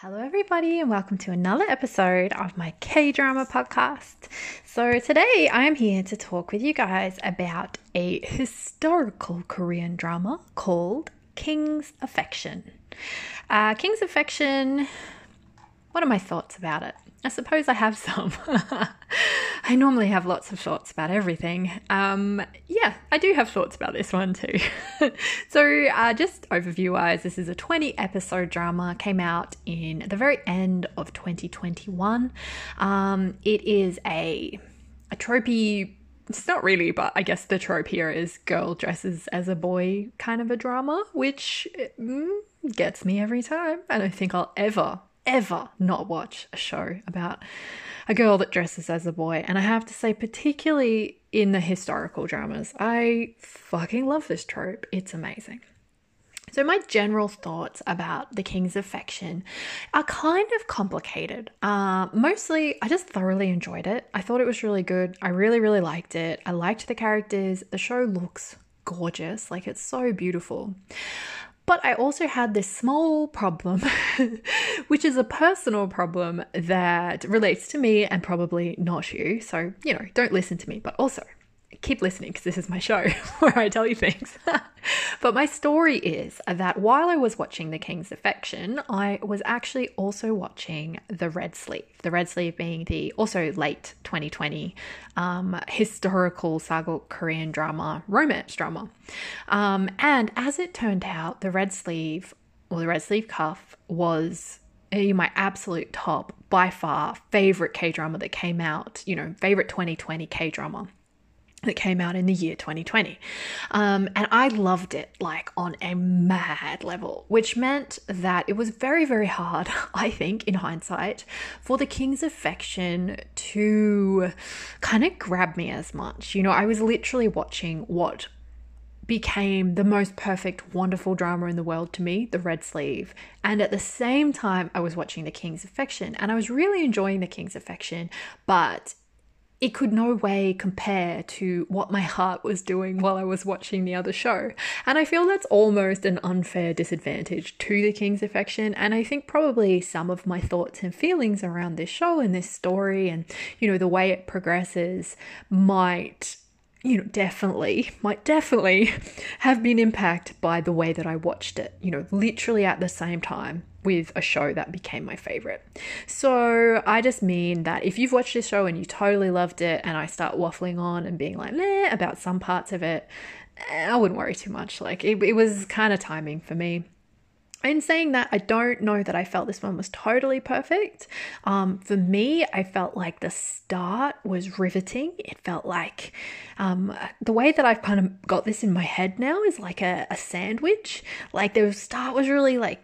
Hello, everybody, and welcome to another episode of my K drama podcast. So, today I am here to talk with you guys about a historical Korean drama called King's Affection. Uh, King's Affection, what are my thoughts about it? I suppose I have some. I normally have lots of thoughts about everything. Um, yeah, I do have thoughts about this one too. so, uh, just overview wise, this is a 20 episode drama, came out in the very end of 2021. Um, it is a, a tropey it's not really, but I guess the trope here is girl dresses as a boy kind of a drama, which mm, gets me every time. I don't think I'll ever, ever not watch a show about a girl that dresses as a boy. And I have to say, particularly in the historical dramas, I fucking love this trope. It's amazing. So, my general thoughts about The King's Affection are kind of complicated. Uh, mostly, I just thoroughly enjoyed it. I thought it was really good. I really, really liked it. I liked the characters. The show looks gorgeous, like, it's so beautiful. But I also had this small problem, which is a personal problem that relates to me and probably not you. So, you know, don't listen to me, but also keep listening because this is my show where I tell you things. but my story is that while I was watching The King's Affection, I was actually also watching The Red Sleeve. The Red Sleeve being the also late 2020 um, historical saga Korean drama, romance drama. Um, and as it turned out, The Red Sleeve or The Red Sleeve Cuff was my absolute top by far favorite K drama that came out, you know, favorite 2020 K drama that came out in the year 2020. Um, and I loved it like on a mad level, which meant that it was very, very hard, I think, in hindsight, for the King's affection to kind of grab me as much. You know, I was literally watching what became the most perfect, wonderful drama in the world to me, The Red Sleeve. And at the same time, I was watching The King's Affection and I was really enjoying The King's Affection, but it could no way compare to what my heart was doing while I was watching the other show. And I feel that's almost an unfair disadvantage to The King's Affection. And I think probably some of my thoughts and feelings around this show and this story and, you know, the way it progresses might you know, definitely, might definitely have been impacted by the way that I watched it, you know, literally at the same time with a show that became my favorite. So I just mean that if you've watched this show and you totally loved it, and I start waffling on and being like, meh, about some parts of it, eh, I wouldn't worry too much. Like it, it was kind of timing for me. In saying that, I don't know that I felt this one was totally perfect. Um, for me, I felt like the start was riveting. It felt like um, the way that I've kind of got this in my head now is like a, a sandwich. Like the start was really like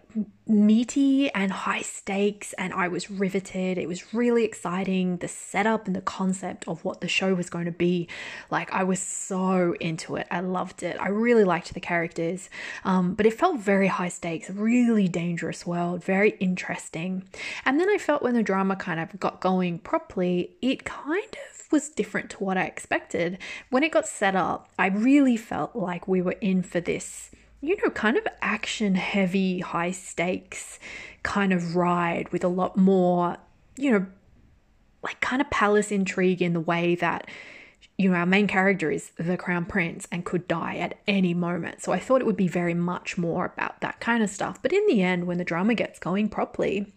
meaty and high stakes, and I was riveted. It was really exciting. The setup and the concept of what the show was going to be like, I was so into it. I loved it. I really liked the characters, um, but it felt very high stakes, really dangerous world, very interesting. And then I felt when the drama kind of got going properly, it kind of was different to what I expected. When it got set up, I really felt like we were in for this you know, kind of action heavy, high stakes kind of ride with a lot more, you know, like kind of palace intrigue in the way that you know, our main character is the crown prince and could die at any moment. So I thought it would be very much more about that kind of stuff. But in the end, when the drama gets going properly,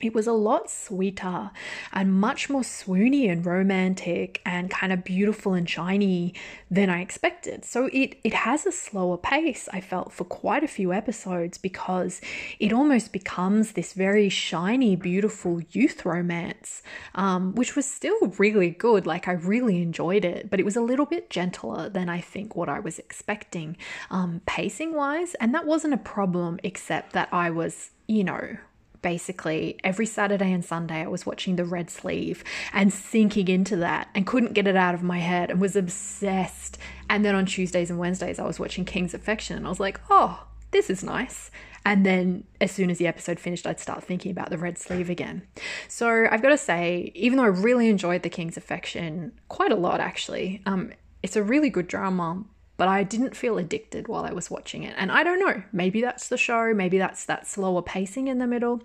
it was a lot sweeter and much more swoony and romantic and kind of beautiful and shiny than I expected. So it it has a slower pace, I felt, for quite a few episodes because it almost becomes this very shiny, beautiful youth romance, um, which was still really good. Like I really enjoyed it, but it was a little bit gentler than I think what I was expecting, um, pacing wise, and that wasn't a problem, except that I was, you know, basically every Saturday and Sunday I was watching the red sleeve and sinking into that and couldn't get it out of my head and was obsessed. And then on Tuesdays and Wednesdays I was watching King's Affection and I was like, oh, this is nice. And then as soon as the episode finished, I'd start thinking about the red sleeve again. So I've got to say, even though I really enjoyed The King's Affection quite a lot, actually, um, it's a really good drama, but I didn't feel addicted while I was watching it. And I don't know, maybe that's the show, maybe that's that slower pacing in the middle,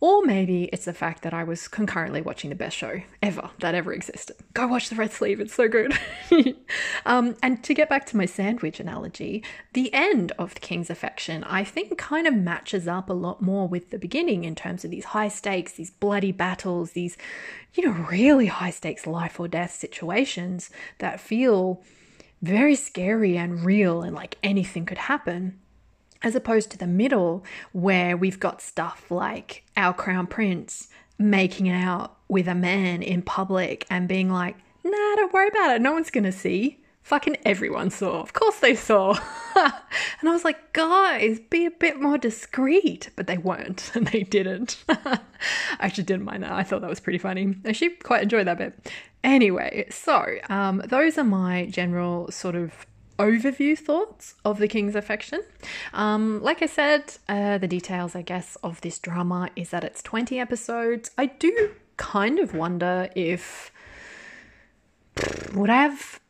or maybe it's the fact that I was concurrently watching the best show ever that ever existed. Go watch The Red Sleeve, it's so good. um, and to get back to my sandwich analogy, the end of The King's Affection, I think, kind of matches up a lot more with the beginning in terms of these high stakes, these bloody battles, these, you know, really high stakes life or death situations that feel very scary and real and like anything could happen. As opposed to the middle, where we've got stuff like our crown prince making out with a man in public and being like, nah, don't worry about it. No one's to see. Fucking everyone saw. Of course they saw. and I was like, guys, be a bit more discreet. But they weren't and they didn't. I actually didn't mind that. I thought that was pretty funny. I actually quite enjoyed that bit. Anyway, so um, those are my general sort of overview thoughts of the King's Affection. Um, like I said, uh, the details, I guess, of this drama is that it's 20 episodes. I do kind of wonder if would I have.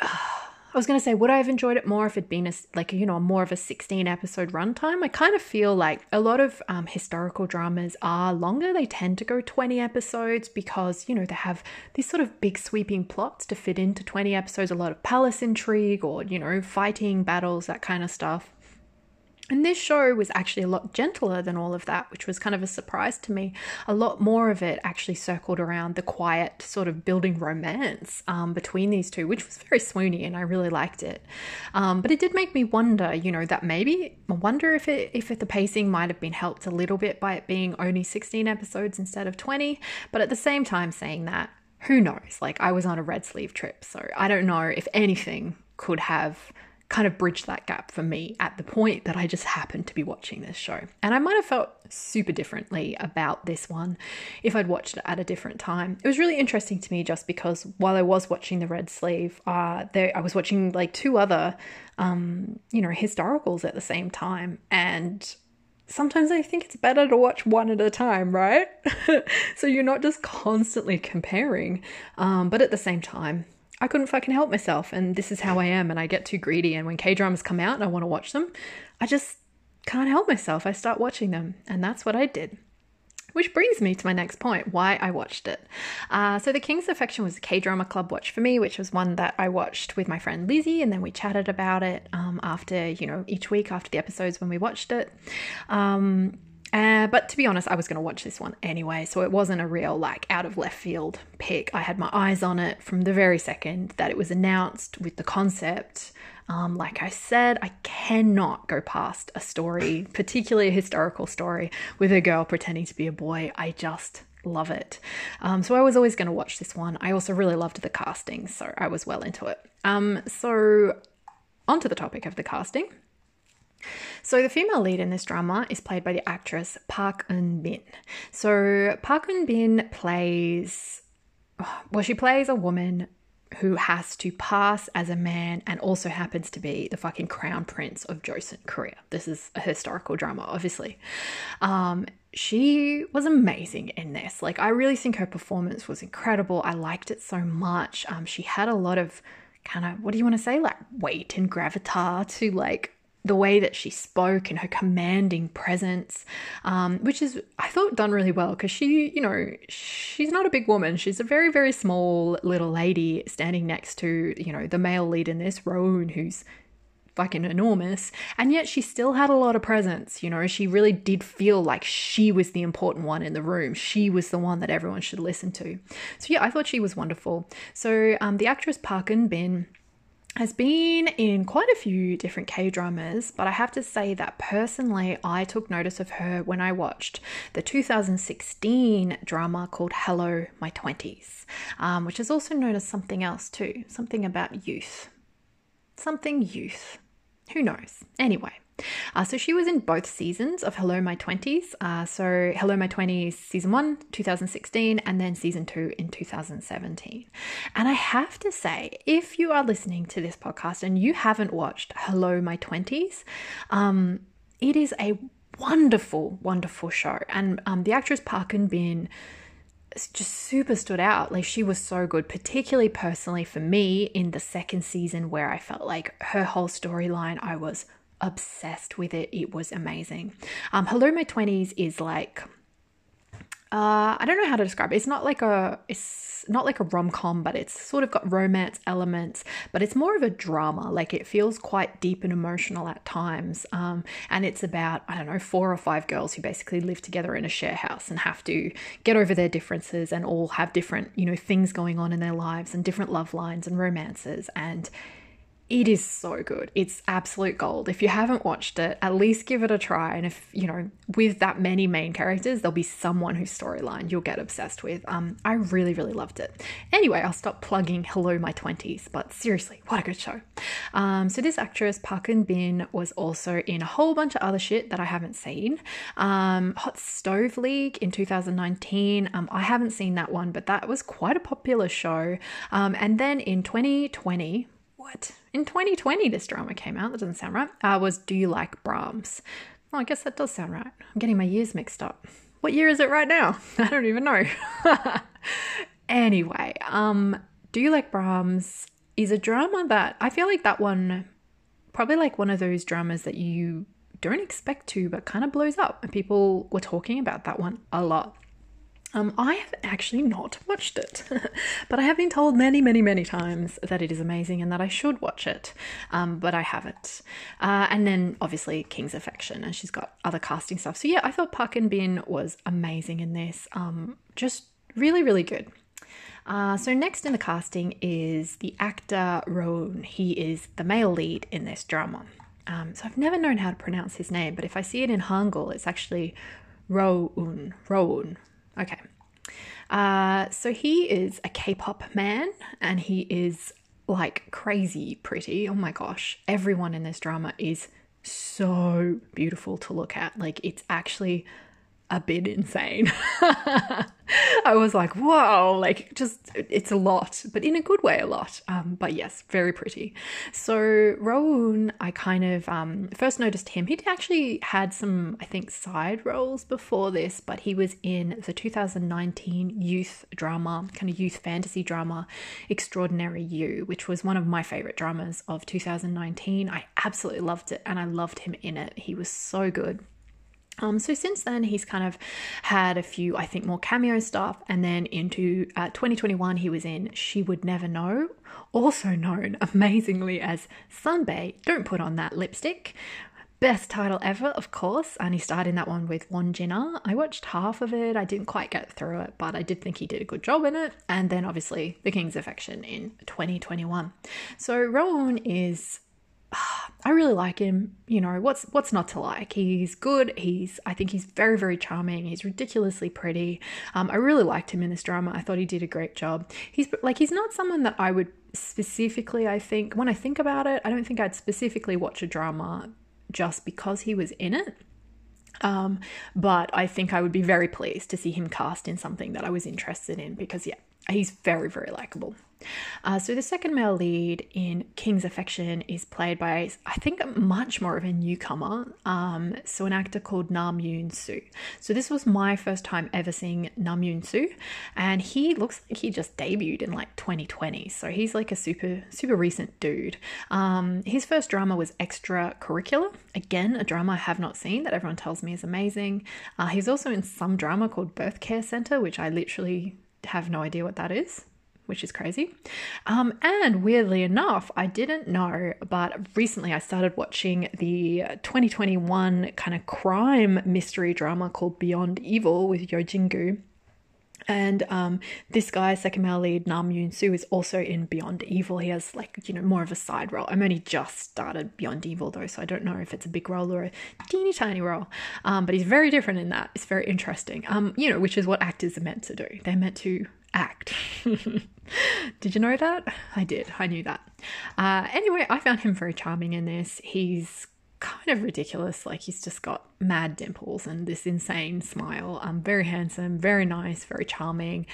I was going to say, would I have enjoyed it more if it'd been a, like, you know, more of a 16 episode runtime? I kind of feel like a lot of um, historical dramas are longer. They tend to go 20 episodes because, you know, they have these sort of big sweeping plots to fit into 20 episodes, a lot of palace intrigue or, you know, fighting, battles, that kind of stuff. And this show was actually a lot gentler than all of that, which was kind of a surprise to me. A lot more of it actually circled around the quiet sort of building romance um, between these two, which was very swoony and I really liked it. Um, but it did make me wonder, you know, that maybe I wonder if it if it, the pacing might have been helped a little bit by it being only 16 episodes instead of 20. But at the same time, saying that, who knows? Like I was on a red sleeve trip, so I don't know if anything could have kind of bridged that gap for me at the point that I just happened to be watching this show. And I might have felt super differently about this one if I'd watched it at a different time. It was really interesting to me just because while I was watching the Red Sleeve, uh, there I was watching like two other, um, you know, historicals at the same time, and sometimes I think it's better to watch one at a time, right? so you're not just constantly comparing, um, but at the same time I couldn't fucking help myself. And this is how I am. And I get too greedy. And when K dramas come out and I want to watch them, I just can't help myself. I start watching them. And that's what I did. Which brings me to my next point why I watched it. Uh, so, The King's Affection was a K drama club watch for me, which was one that I watched with my friend Lizzie, and then we chatted about it um, after, you know, each week after the episodes when we watched it. Um, uh, but to be honest, I was going to watch this one anyway, so it wasn't a real, like, out of left field pick. I had my eyes on it from the very second that it was announced with the concept. Um, like I said, I cannot go past a story, particularly a historical story, with a girl pretending to be a boy. I just love it. Um, so I was always going to watch this one. I also really loved the casting, so I was well into it. Um, so, onto the topic of the casting. So the female lead in this drama is played by the actress Park Eun Bin. So Park Eun Bin plays well she plays a woman who has to pass as a man and also happens to be the fucking crown prince of Joseon, Korea. This is a historical drama, obviously. Um, she was amazing in this. Like, I really think her performance was incredible. I liked it so much. Um, she had a lot of kind of, what do you want to say, like weight and gravitas to like the way that she spoke and her commanding presence, um, which is, I thought, done really well because she, you know, she's not a big woman. She's a very, very small little lady standing next to, you know, the male lead in this, Rowoon, who's fucking enormous. And yet she still had a lot of presence. You know, she really did feel like she was the important one in the room. She was the one that everyone should listen to. So, yeah, I thought she was wonderful. So, um, the actress Park Eun Bin has been in quite a few different K dramas, but I have to say that personally, I took notice of her when I watched the 2016 drama called Hello My 20s, um, which is also known as something else too, something about youth. Something youth. Who knows? Anyway. Uh, so she was in both seasons of Hello My 20s. Uh, so Hello My 20s season 1 2016 and then season 2 in 2017. And I have to say if you are listening to this podcast and you haven't watched Hello My 20s, um, it is a wonderful wonderful show and um, the actress Park Eun Bin just super stood out. Like she was so good, particularly personally for me in the second season where I felt like her whole storyline, I was obsessed with it. It was amazing. Um, Hello My 20s is like uh, I don't know how to describe it. It's not like a it's not like a rom com, but it's sort of got romance elements, but it's more of a drama. Like it feels quite deep and emotional at times. Um, and it's about I don't know four or five girls who basically live together in a share house and have to get over their differences and all have different you know things going on in their lives and different love lines and romances and it is so good. It's absolute gold. If you haven't watched it, at least give it a try. And if, you know, with that many main characters, there'll be someone whose storyline you'll get obsessed with. Um, I really, really loved it. Anyway, I'll stop plugging Hello My 20s, but seriously, what a good show. Um, so this actress, Park Bin, was also in a whole bunch of other shit that I haven't seen. Um, Hot Stove League in 2019. Um, I haven't seen that one, but that was quite a popular show. Um, and then in 2020, what? In 2020, this drama came out. That doesn't sound right. Uh, was Do You Like Brahms? Oh, I guess that does sound right. I'm getting my years mixed up. What year is it right now? I don't even know. anyway, um, Do You Like Brahms is a drama that I feel like that one, probably like one of those dramas that you don't expect to, but kind of blows up. And people were talking about that one a lot. Um, I have actually not watched it, but I have been told many, many, many times that it is amazing and that I should watch it, um, but I haven't. Uh, and then obviously King's Affection, and she's got other casting stuff. So yeah, I thought Park Eun Bin was amazing in this. Um, just really, really good. Uh, so next in the casting is the actor Rowoon. He is the male lead in this drama. Um, so I've never known how to pronounce his name, but if I see it in Hangul, it's actually Rowoon. Rowoon. Okay. Uh, so he is a K pop man and he is like crazy pretty. Oh my gosh. Everyone in this drama is so beautiful to look at. Like, it's actually a bit insane. I was like, whoa, like just it's a lot, but in a good way, a lot. Um, but yes, very pretty. So Rowoon, I kind of um, first noticed him. He actually had some, I think, side roles before this, but he was in the 2019 youth drama, kind of youth fantasy drama, Extraordinary You, which was one of my favorite dramas of 2019. I absolutely loved it, and I loved him in it. He was so good. Um, so since then, he's kind of had a few, I think, more cameo stuff. And then into uh, 2021, he was in She Would Never Know, also known amazingly as Sunbae. Don't put on that lipstick. Best title ever, of course. And he starred in that one with Won Jin-ah. I watched half of it. I didn't quite get through it, but I did think he did a good job in it. And then obviously The King's Affection in 2021. So Rowoon is I really like him. You know, what's what's not to like? He's good. He's I think he's very very charming. He's ridiculously pretty. Um, I really liked him in this drama. I thought he did a great job. He's like he's not someone that I would specifically. I think when I think about it, I don't think I'd specifically watch a drama just because he was in it. Um, but I think I would be very pleased to see him cast in something that I was interested in because yeah, he's very, very likable. Uh, so the second male lead in King's Affection is played by, I think, much more of a newcomer. Um, so an actor called Nam Yoon Soo. So this was my first time ever seeing Nam Yoon Soo, and he looks like he just debuted in like 2020. So he's like a super super recent dude. Um, his first drama was Extracurricular. Again, a drama I have not seen that everyone tells me is amazing. Uh, he's also in some drama called Birth Care Center, which I literally have no idea what that is which is crazy. Um, and weirdly enough, I didn't know, but recently I started watching the 2021 kind of crime mystery drama called Beyond Evil with Yeo Jin-goo. And um, this guy, second male lead, Nam Yoon Soo, is also in Beyond Evil. He has like, you know, more of a side role. I'm only just started Beyond Evil though, so I don't know if it's a big role or a teeny tiny role. Um, but he's very different in that. It's very interesting. Um, you know, which is what actors are meant to do. They're meant to act. did you know that? I did. I knew that. Uh, anyway, I found him very charming in this. He's kind of ridiculous. Like he's just got mad dimples and this insane smile. Um, very handsome, very nice, very charming.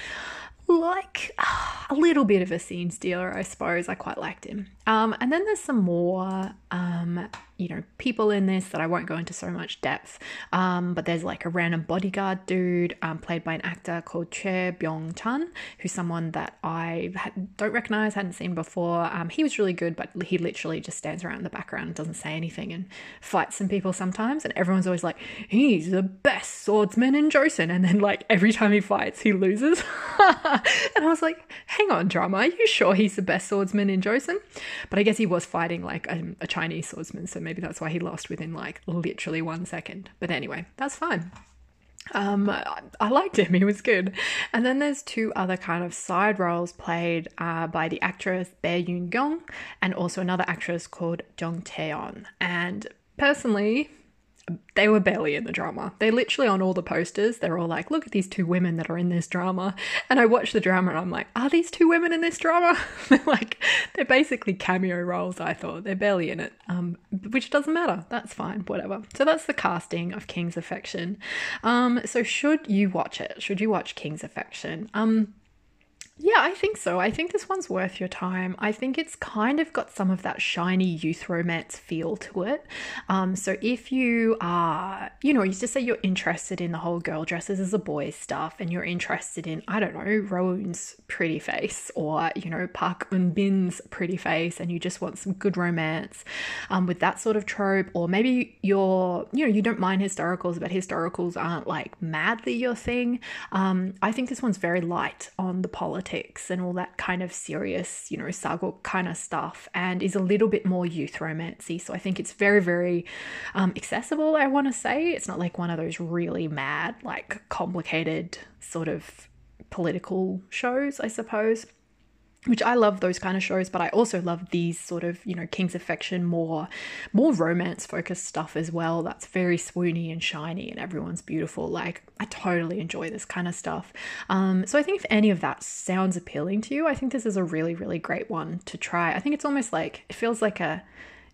Like a little bit of a scene stealer, I suppose. I quite liked him. Um, and then there's some more um, you know, people in this that I won't go into so much depth. Um, but there's like a random bodyguard dude um, played by an actor called Choi Byung Chan, who's someone that I don't recognize, hadn't seen before. Um, he was really good, but he literally just stands around in the background and doesn't say anything and fights some people sometimes. And everyone's always like, he's the best swordsman in Joseon. And then, like, every time he fights, he loses. and I was like, hang on, drama, are you sure he's the best swordsman in Joseon? But I guess he was fighting like a, a Chinese swordsman, so maybe that's why he lost within like literally one second. But anyway, that's fine. Um, I liked him. He was good. And then there's two other kind of side roles played uh, by the actress Bae Yoon Gyung and also another actress called Jung Chaeyeon. And personally, they were barely in the drama. They're literally on all the posters. They're all like, look at these two women that are in this drama. And I watch the drama and I'm like, are these two women in this drama? like, they're basically cameo roles, I thought. They're barely in it, um, which doesn't matter. That's fine, whatever. So that's the casting of King's Affection. Um, so should you watch it? Should you watch King's Affection? Um, yeah, I think so. I think this one's worth your time. I think it's kind of got some of that shiny youth romance feel to it. Um, so if you are, you know, you just say you're interested in the whole girl dresses as a boy stuff and you're interested in, I don't know, Rowoon's pretty face or, you know, Park Eun Bin's pretty face and you just want some good romance um, with that sort of trope, or maybe you're, you know, you don't mind historicals, but historicals aren't like madly your thing. Um, I think this one's very light on the politics politics and all that kind of serious, you know, saguk kind of stuff, and is a little bit more youth romancy. So I think it's very, very um, accessible. I want to say it's not like one of those really mad, like complicated sort of political shows, I suppose which I love those kind of shows, but I also love these sort of, you know, King's Affection, more more romance focused stuff as well. That's very swoony and shiny and everyone's beautiful. Like I totally enjoy this kind of stuff. Um, so I think if any of that sounds appealing to you, I think this is a really, really great one to try. I think it's almost like it feels like a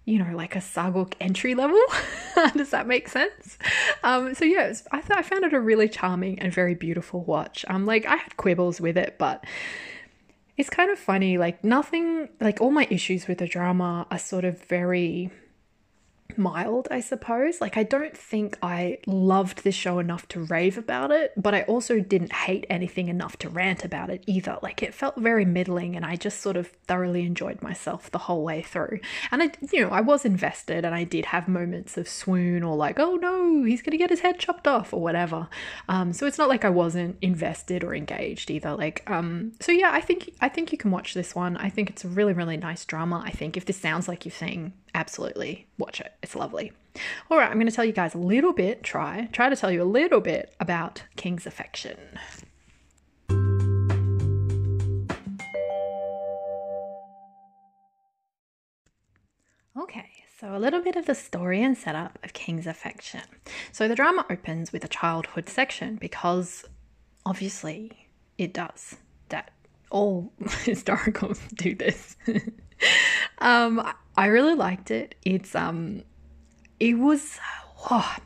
you know, like a Saguk entry level. Does that make sense? Um, so yeah, I thought I found it a really charming and very beautiful watch. Um, like I had quibbles with it, but it's kind of funny. Like, nothing, like, all my issues with the drama are sort of very mild, I suppose. Like, I don't think I loved this show enough to rave about it, but I also didn't hate anything enough to rant about it either. Like, it felt very middling, and I just sort of thoroughly enjoyed myself the whole way through. And I, you know, I was invested, and I did have moments of swoon or like, oh no, he's gonna get his head chopped off or whatever. Um, so it's not like I wasn't invested or engaged either. Like, um, so yeah, I think I think you can watch this one. I think it's a really really nice drama. I think if this sounds like you're saying absolutely watch it. It's lovely. All right, I'm going to tell you guys a little bit, try, try to tell you a little bit about King's Affection. Okay, so a little bit of the story and setup of King's Affection. So the drama opens with a childhood section because obviously it does. That all historicals do this. um, I really liked it. It's um, it was, oh,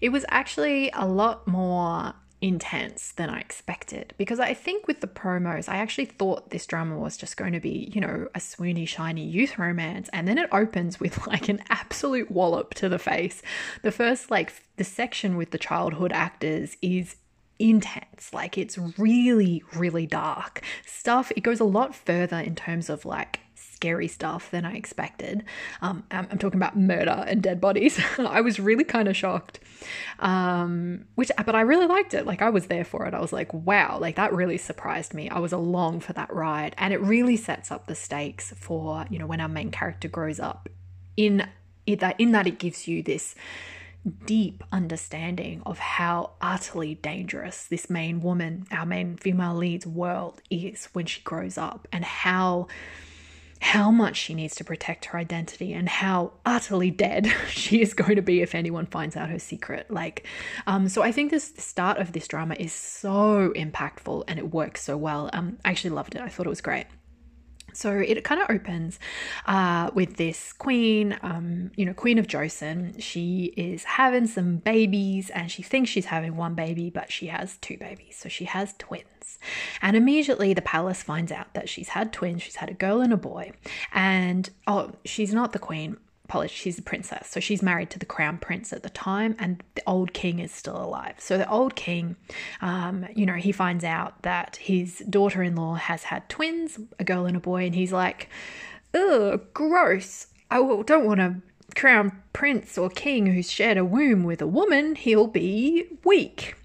it was actually a lot more intense than I expected because I think with the promos, I actually thought this drama was just going to be, you know, a swoony, shiny youth romance. And then it opens with like an absolute wallop to the face. The first, like, the section with the childhood actors is intense. Like, it's really, really dark stuff. It goes a lot further in terms of like scary stuff than I expected. Um, I'm, I'm, talking about murder and dead bodies. I was really kind of shocked, um, which but I really liked it. Like I was there for it. I was like, wow, like that really surprised me. I was along for that ride, and it really sets up the stakes for you know when our main character grows up. In it, that in that it gives you this deep understanding of how utterly dangerous this main woman, our main female lead's world is when she grows up, and how how much she needs to protect her identity and how utterly dead she is going to be if anyone finds out her secret. Like, um, so I think this the start of this drama is so impactful and it works so well. Um, I actually loved it. I thought it was great. So it kind of opens uh, with this queen, um, you know, Queen of Joseon. She is having some babies and she thinks she's having one baby, but she has two babies. So she has twins. And immediately the palace finds out that she's had twins. She's had a girl and a boy. And oh, she's not the queen apologies, she's a princess. So she's married to the crown prince at the time, and the old king is still alive. So the old king, um, you know, he finds out that his daughter in law has had twins, a girl and a boy, and he's like, ugh, gross. I don't want a crown prince or king who's shared a womb with a woman. He'll be weak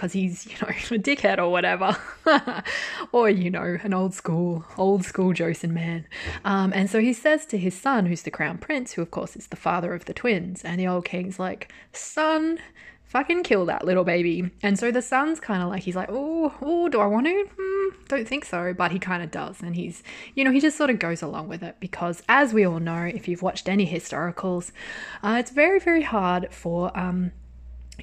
because he's, you know, a dickhead or whatever. or, you know, an old school, old school Joseon man. Um, and so he says to his son, who's the crown prince, who of course is the father of the twins, and the old king's like, son, fucking kill that little baby. And so the son's kind of like, he's like, oh, oh, do I want to? Hmm, don't think so. But he kind of does. And he's, you know, he just sort of goes along with it because, as we all know, if you've watched any historicals, uh, it's very, very hard for um,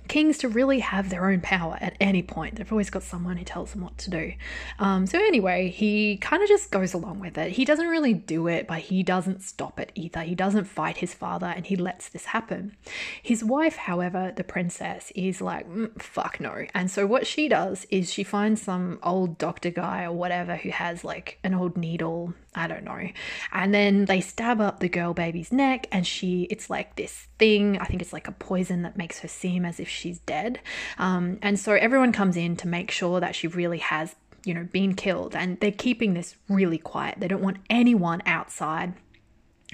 kings to really have their own power at any point. They've always got someone who tells them what to do. Um, so, anyway, he kind of just goes along with it. He doesn't really do it, but he doesn't stop it either. He doesn't fight his father and he lets this happen. His wife, however, the princess, is like, mm, fuck no. And so, what she does is she finds some old doctor guy or whatever who has like an old needle I don't know. And then they stab up the girl baby's neck, and she, it's like this thing. I think it's like a poison that makes her seem as if she's dead. Um, and so everyone comes in to make sure that she really has, you know, been killed. And they're keeping this really quiet. They don't want anyone outside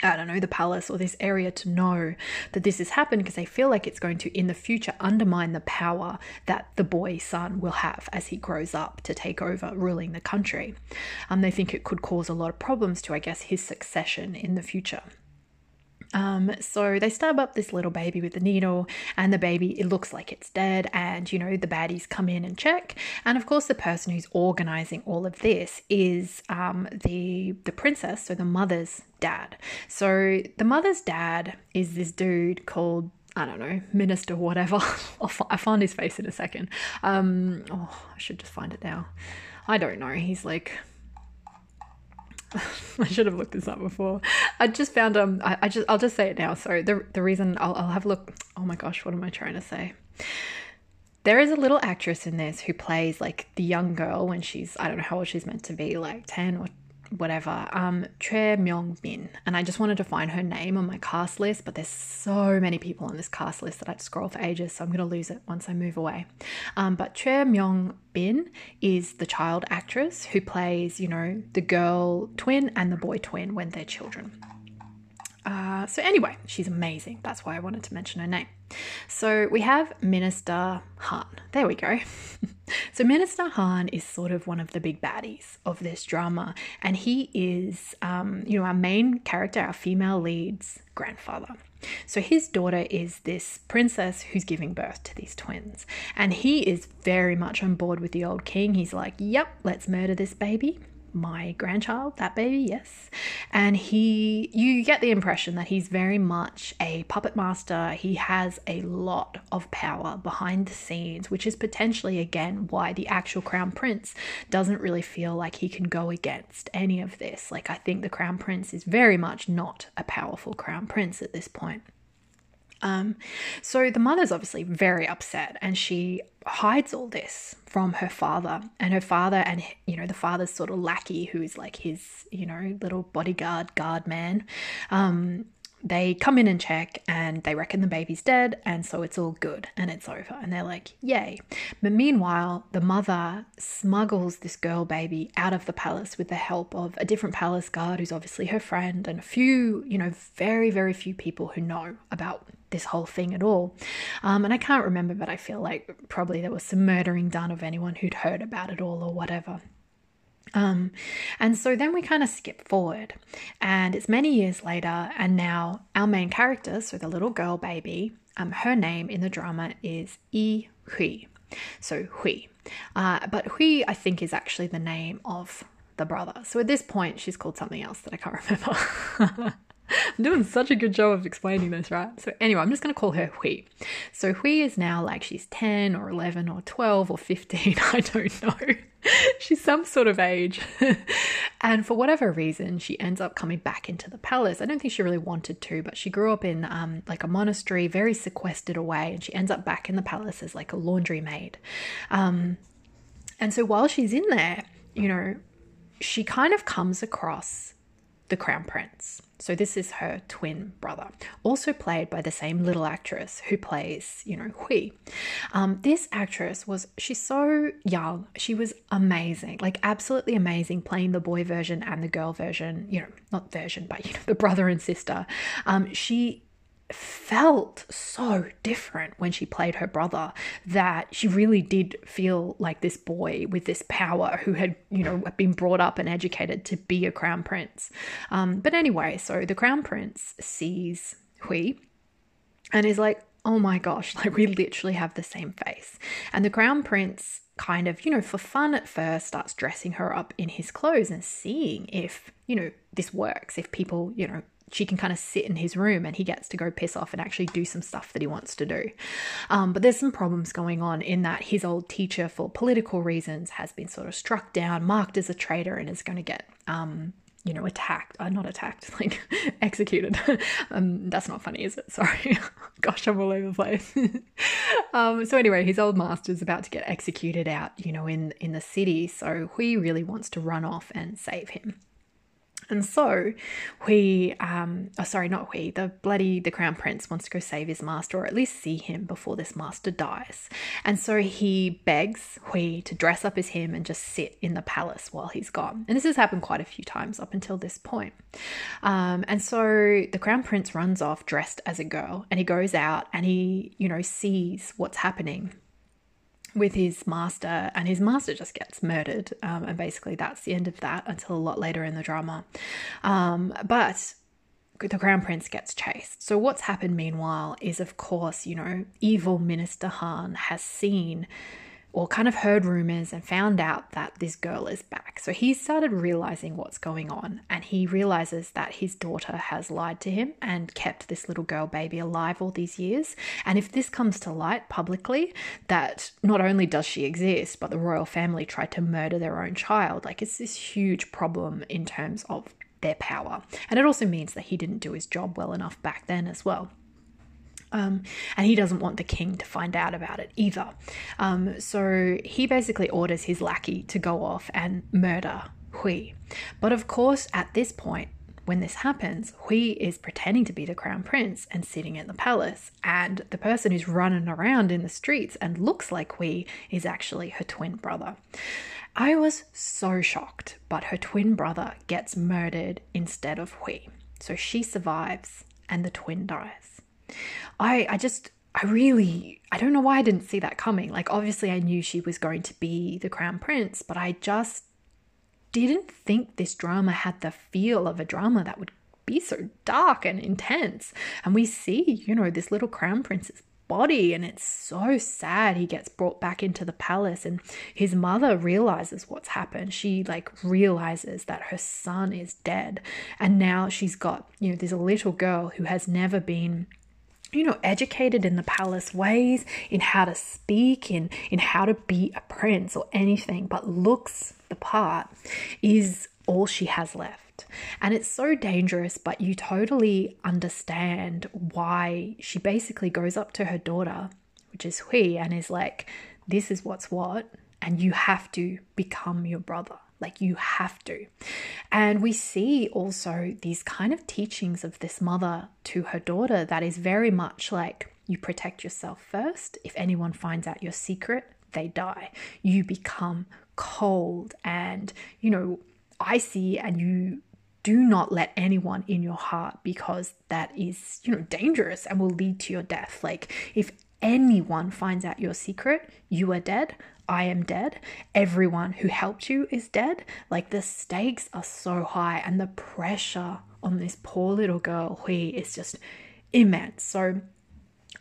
I don't know, the palace or this area to know that this has happened because they feel like it's going to, in the future, undermine the power that the boy son will have as he grows up to take over ruling the country. Um, they think it could cause a lot of problems to, I guess, his succession in the future. Um, so they stab up this little baby with the needle, and the baby it looks like it's dead. And you know the baddies come in and check, and of course the person who's organizing all of this is um, the the princess, so the mother's dad. So the mother's dad is this dude called I don't know, minister, whatever. I'll, find his face in a second. Um, oh, I should just find it now. I don't know. He's like I should have looked this up before. I just found um I, I just I'll just say it now. So the the reason I'll I'll have a look oh my gosh, what am I trying to say? There is a little actress in this who plays like the young girl when she's I don't know how old she's meant to be, like 10 or whatever, um, Choi Myung Bin. And I just wanted to find her name on my cast list, but there's so many people on this cast list that I'd scroll for ages, so I'm going to lose it once I move away. Um, but Choi Myung Bin is the child actress who plays, you know, the girl twin and the boy twin when they're children. Uh, so, anyway, she's amazing. That's why I wanted to mention her name. So, we have Minister Han. There we go. so, Minister Han is sort of one of the big baddies of this drama, and he is, um, you know, our main character, our female lead's grandfather. So, his daughter is this princess who's giving birth to these twins, and he is very much on board with the old king. He's like, Yep, let's murder this baby my grandchild, that baby, yes. And he, you get the impression that he's very much a puppet master. He has a lot of power behind the scenes, which is potentially, again, why the actual crown prince doesn't really feel like he can go against any of this. Like, I think the crown prince is very much not a powerful crown prince at this point. Um, so the mother's obviously very upset and she hides all this from her father and her father and you know the father's sort of lackey who is like his you know little bodyguard guard man. Um, they come in and check and they reckon the baby's dead and so it's all good and it's over. And they're like yay. But meanwhile the mother smuggles this girl baby out of the palace with the help of a different palace guard who's obviously her friend and a few you know very very few people who know about this whole thing at all um, and i can't remember but i feel like probably there was some murdering done of anyone who'd heard about it all or whatever um, and so then we kind of skip forward, and it's many years later, and now our main character, so the little girl baby, um, her name in the drama is Yi Hui. So Hui. Uh, but Hui, I think, is actually the name of the brother. So at this point, she's called something else that I can't remember. I'm doing such a good job of explaining this, right? So, anyway, I'm just going to call her Hui. So, Hui is now like she's 10 or 11 or 12 or 15, I don't know. she's some sort of age. and for whatever reason, she ends up coming back into the palace. I don't think she really wanted to, but she grew up in um, like a monastery, very sequestered away, and she ends up back in the palace as like a laundry maid. Um, and so, while she's in there, you know, she kind of comes across the crown prince. So this is her twin brother, also played by the same little actress who plays, you know, Hui. Um, this actress was she's so young. She was amazing, like absolutely amazing, playing the boy version and the girl version. You know, not version, but you know, the brother and sister. Um, she felt so different when she played her brother that she really did feel like this boy with this power who had, you know, been brought up and educated to be a crown prince. Um, but anyway, so the crown prince sees Hui and is like, oh my gosh, like we literally have the same face. And the crown prince kind of, you know, for fun at first starts dressing her up in his clothes and seeing if, you know, this works, if people, you know, she can kind of sit in his room and he gets to go piss off and actually do some stuff that he wants to do. Um, but there's some problems going on in that his old teacher, for political reasons, has been sort of struck down, marked as a traitor, and is going to get. Um, you know, attacked, uh, not attacked, like executed. um, that's not funny, is it? Sorry. Gosh, I'm all over the place. um, so anyway, his old master's about to get executed out, you know, in, in the city. So Hui really wants to run off and save him. And so we, um, oh, sorry, not we, the bloody, the crown prince wants to go save his master or at least see him before this master dies. And so he begs Hui to dress up as him and just sit in the palace while he's gone. And this has happened quite a few times up until this point. Um, and so the crown prince runs off dressed as a girl and he goes out and he, you know, sees what's happening with his master, and his master just gets murdered. Um, and basically, that's the end of that until a lot later in the drama. Um, but the crown prince gets chased. So, what's happened meanwhile is, of course, you know, evil Minister Han has seen or kind of heard rumors and found out that this girl is back. So he started realizing what's going on and he realizes that his daughter has lied to him and kept this little girl baby alive all these years. And if this comes to light publicly, that not only does she exist, but the royal family tried to murder their own child, like it's this huge problem in terms of their power. And it also means that he didn't do his job well enough back then as well. Um, and he doesn't want the king to find out about it either. Um, so he basically orders his lackey to go off and murder Hui. But of course, at this point, when this happens, Hui is pretending to be the crown prince and sitting in the palace, and the person who's running around in the streets and looks like Hui is actually her twin brother. I was so shocked, but her twin brother gets murdered instead of Hui. So she survives and the twin dies. I I just I really I don't know why I didn't see that coming. Like obviously I knew she was going to be the crown prince, but I just didn't think this drama had the feel of a drama that would be so dark and intense. And we see, you know, this little crown prince's body and it's so sad he gets brought back into the palace and his mother realizes what's happened she like realizes that her son is dead and now she's got you know this little girl who has never been you know, educated in the palace ways, in how to speak, in, in how to be a prince or anything, but looks the part is all she has left. And it's so dangerous, but you totally understand why she basically goes up to her daughter, which is Hui, and is like, This is what's what, and you have to become your brother. Like you have to. And we see also these kind of teachings of this mother to her daughter that is very much like you protect yourself first. If anyone finds out your secret, they die. You become cold and, you know, icy and you do not let anyone in your heart because that is, you know, dangerous and will lead to your death. Like if anyone finds out your secret, you are dead. I am dead. Everyone who helped you is dead. Like the stakes are so high, and the pressure on this poor little girl, Hui, is just immense. So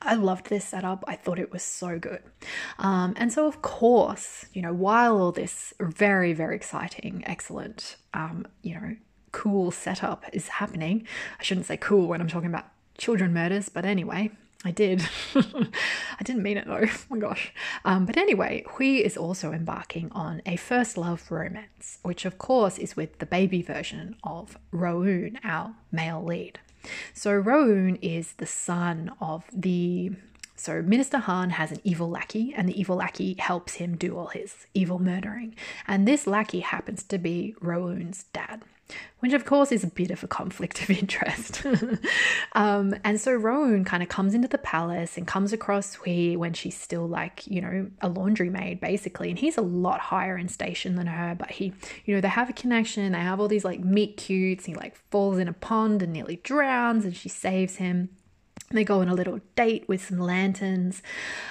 I loved this setup. I thought it was so good. Um, and so, of course, you know, while all this very, very exciting, excellent, um, you know, cool setup is happening, I shouldn't say cool when I'm talking about children murders, but anyway, I did. I didn't mean it though. Oh my gosh. Um, but anyway, Hui is also embarking on a first love romance, which of course is with the baby version of Rowoon, our male lead. So Rowoon is the son of the so Minister Han has an evil lackey, and the evil lackey helps him do all his evil murdering. And this lackey happens to be Rowoon's dad which of course is a bit of a conflict of interest. um, and so Rowoon kind of comes into the palace and comes across Hui when she's still like, you know, a laundry maid basically. And he's a lot higher in station than her, but he, you know, they have a connection. They have all these like meet cutes. He like falls in a pond and nearly drowns and she saves him. They go on a little date with some lanterns.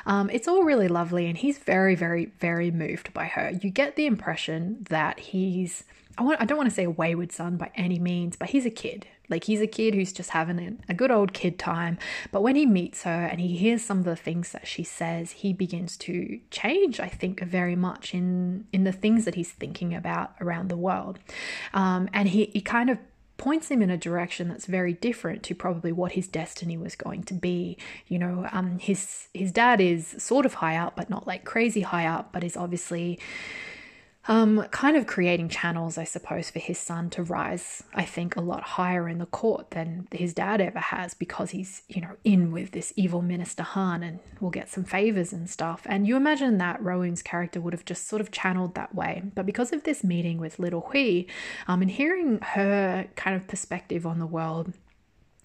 Um, it's all really lovely, and he's very, very, very moved by her. You get the impression that he's I want I don't want to say a wayward son by any means, but he's a kid. Like he's a kid who's just having a, good old kid time. But when he meets her and he hears some of the things that she says, he begins to change. I think very much in in the things that he's thinking about around the world, um, and he he kind of points him in a direction that's very different to probably what his destiny was going to be. You know, um, his his dad is sort of high up, but not like crazy high up, but is obviously um, kind of creating channels, I suppose, for his son to rise, I think, a lot higher in the court than his dad ever has because he's, you know, in with this evil Minister Han and will get some favors and stuff. And you imagine that Rowoon's character would have just sort of channeled that way. But because of this meeting with Little Hui um, and hearing her kind of perspective on the world,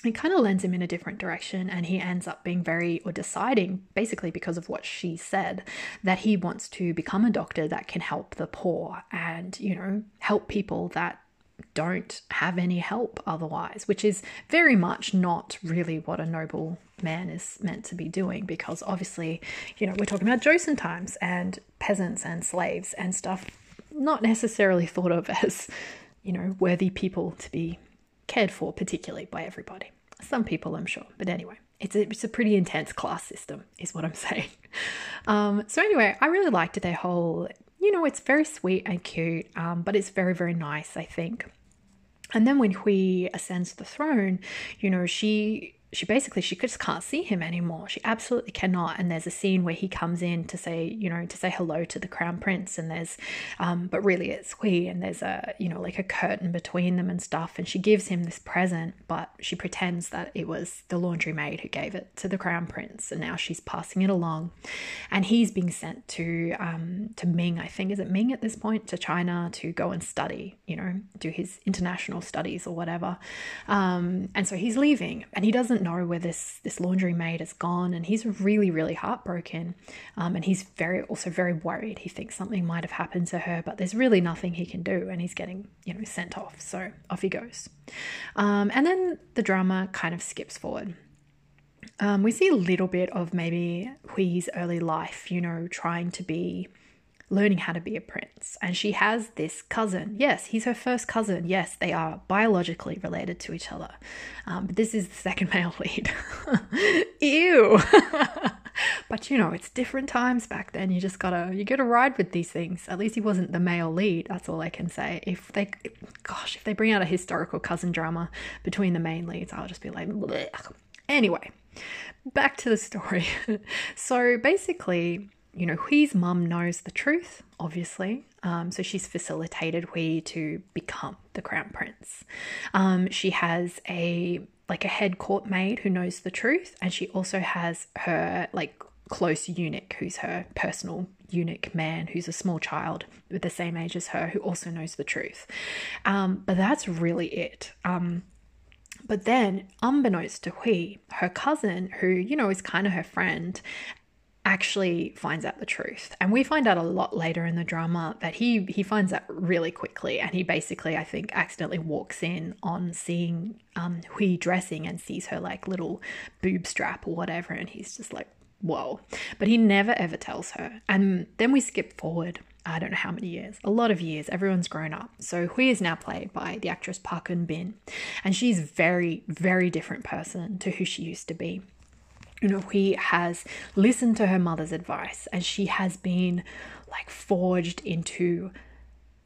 it kind of lends him in a different direction and he ends up being very or deciding basically because of what she said that he wants to become a doctor that can help the poor and you know help people that don't have any help otherwise which is very much not really what a noble man is meant to be doing because obviously you know we're talking about Joseon times and peasants and slaves and stuff not necessarily thought of as you know worthy people to be cared for particularly by everybody. Some people, I'm sure, but anyway, it's a, it's a pretty intense class system, is what I'm saying. Um, so anyway, I really liked their whole. You know, it's very sweet and cute, um, but it's very very nice. I think. And then when Hui ascends the throne, you know, she she basically she just can't see him anymore. She absolutely cannot. And there's a scene where he comes in to say, you know, to say hello to the crown prince, and there's, um, but really it's Hui and there's a, you know, like a curtain between them and stuff. And she gives him this present, but she pretends that it was the laundry maid who gave it to the crown prince, and now she's passing it along, and he's being sent to, um, to Ming, I think, is it Ming at this point, to China to go and study, you know, do his international studies or whatever. Um, and so he's leaving, and he doesn't know where this this laundry maid has gone, and he's really really heartbroken, um, and he's very also very worried. He thinks something might have happened to her, but there's really nothing he can do, and he's getting you know sent off. So off he goes, um, and then the drama kind of skips forward. Um, we see a little bit of maybe Hui's early life, you know, trying to be learning how to be a prince. And she has this cousin. Yes, he's her first cousin. Yes, they are biologically related to each other. Um, but this is the second male lead. Ew. but you know, it's different times back then. You just gotta you gotta ride with these things. At least he wasn't the male lead. That's all I can say. If they, gosh, if they bring out a historical cousin drama between the main leads, I'll just be like, Bleh. anyway. Back to the story. so basically, you know, Hui's mum knows the truth, obviously. Um, so she's facilitated Hui to become the crown prince. Um, she has a like a head court maid who knows the truth, and she also has her like close eunuch who's her personal eunuch man who's a small child with the same age as her who also knows the truth. Um, but that's really it. Um, but then, unbeknownst to Hui, her cousin, who, you know, is kind of her friend, actually finds out the truth. And we find out a lot later in the drama that he he finds out really quickly and he basically I think accidentally walks in on seeing um Hui dressing and sees her like little boob strap or whatever and he's just like whoa. But he never ever tells her. And then we skip forward I don't know how many years, a lot of years. Everyone's grown up. So Hui is now played by the actress Park Eun Bin, and she's very, very different person to who she used to be you know, he has listened to her mother's advice and she has been like forged into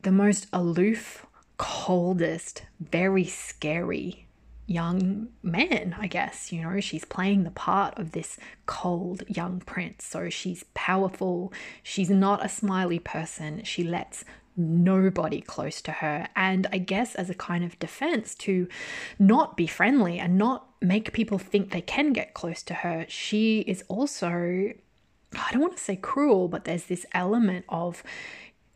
the most aloof, coldest, very scary young man, I guess. You know, she's playing the part of this cold young prince. So she's powerful. She's not a smiley person. She lets nobody close to her. And I guess as a kind of defense to not be friendly and not make people think they can get close to her, she is also, I don't want to say cruel, but there's this element of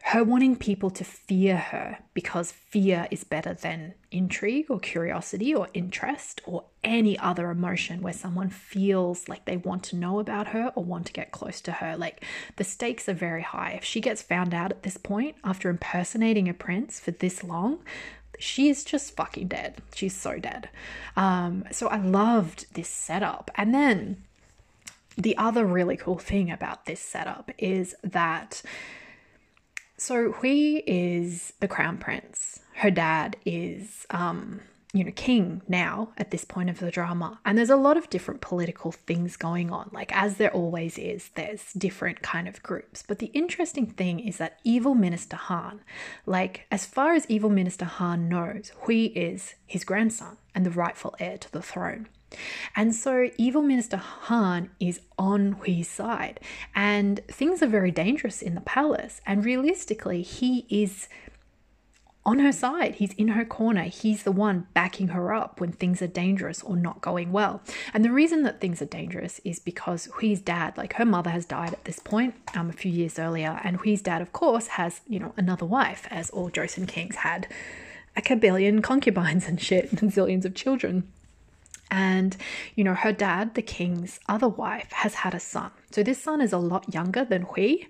her wanting people to fear her because fear is better than intrigue or curiosity or interest or any other emotion where someone feels like they want to know about her or want to get close to her. Like the stakes are very high. If she gets found out at this point after impersonating a prince for this long, she is just fucking dead. She's so dead. Um, so I loved this setup. And then the other really cool thing about this setup is that so Hui is the crown prince. Her dad is um, you know, king now at this point of the drama. And there's a lot of different political things going on. Like, as there always is, there's different kind of groups. But the interesting thing is that evil Minister Han, like, as far as evil Minister Han knows, Hui is his grandson and the rightful heir to the throne. And so evil Minister Han is on Hui's side, and things are very dangerous in the palace. And realistically, he is on her side. He's in her corner. He's the one backing her up when things are dangerous or not going well. And the reason that things are dangerous is because Hui's dad, like her mother has died at this point, um, a few years earlier, and Hui's dad, of course, has, you know, another wife, as all Joseon kings had a kabillion concubines and shit and zillions of children. And, you know, her dad, the king's other wife, has had a son. So this son is a lot younger than Hui.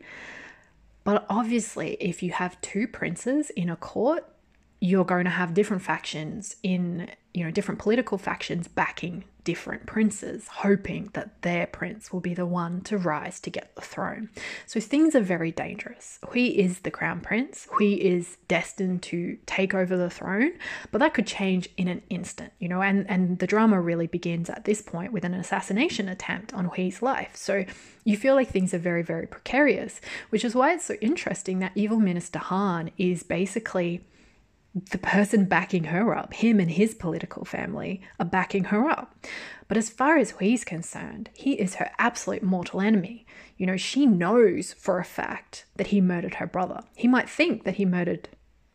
But obviously, if you have two princes in a court, you're going to have different factions in, you know, different political factions backing different princes, hoping that their prince will be the one to rise to get the throne. So things are very dangerous. Hui is the crown prince. Hui is destined to take over the throne, but that could change in an instant, you know, and, and the drama really begins at this point with an assassination attempt on Hui's life. So you feel like things are very, very precarious, which is why it's so interesting that evil Minister Han is basically the person backing her up, him and his political family, are backing her up. But as far as he's concerned, he is her absolute mortal enemy. You know, she knows for a fact that he murdered her brother. He might think that he murdered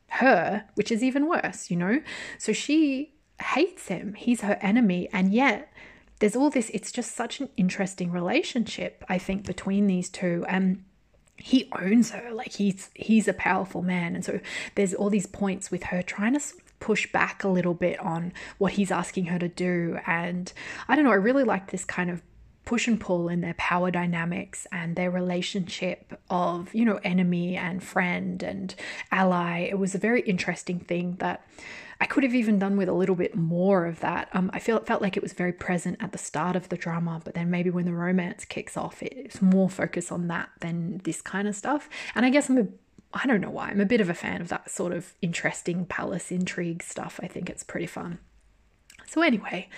her, which is even worse, you know? So she hates him. He's her enemy. And yet, there's all this, it's just such an interesting relationship, I think, between these two. And he owns her like he's he's a powerful man. And so there's all these points with her trying to push back a little bit on what he's asking her to do. And i don't know i really like this kind of push and pull in their power dynamics and their relationship of you know enemy and friend and ally. It was a very interesting thing that I could have even done with a little bit more of that. Um, I feel it felt like it was very present at the start of the drama, but then maybe when the romance kicks off, it's more focus on that than this kind of stuff. And I guess I'm a I don't know why. I'm a bit of a fan of that sort of interesting palace intrigue stuff. I think it's pretty fun. So, anyway,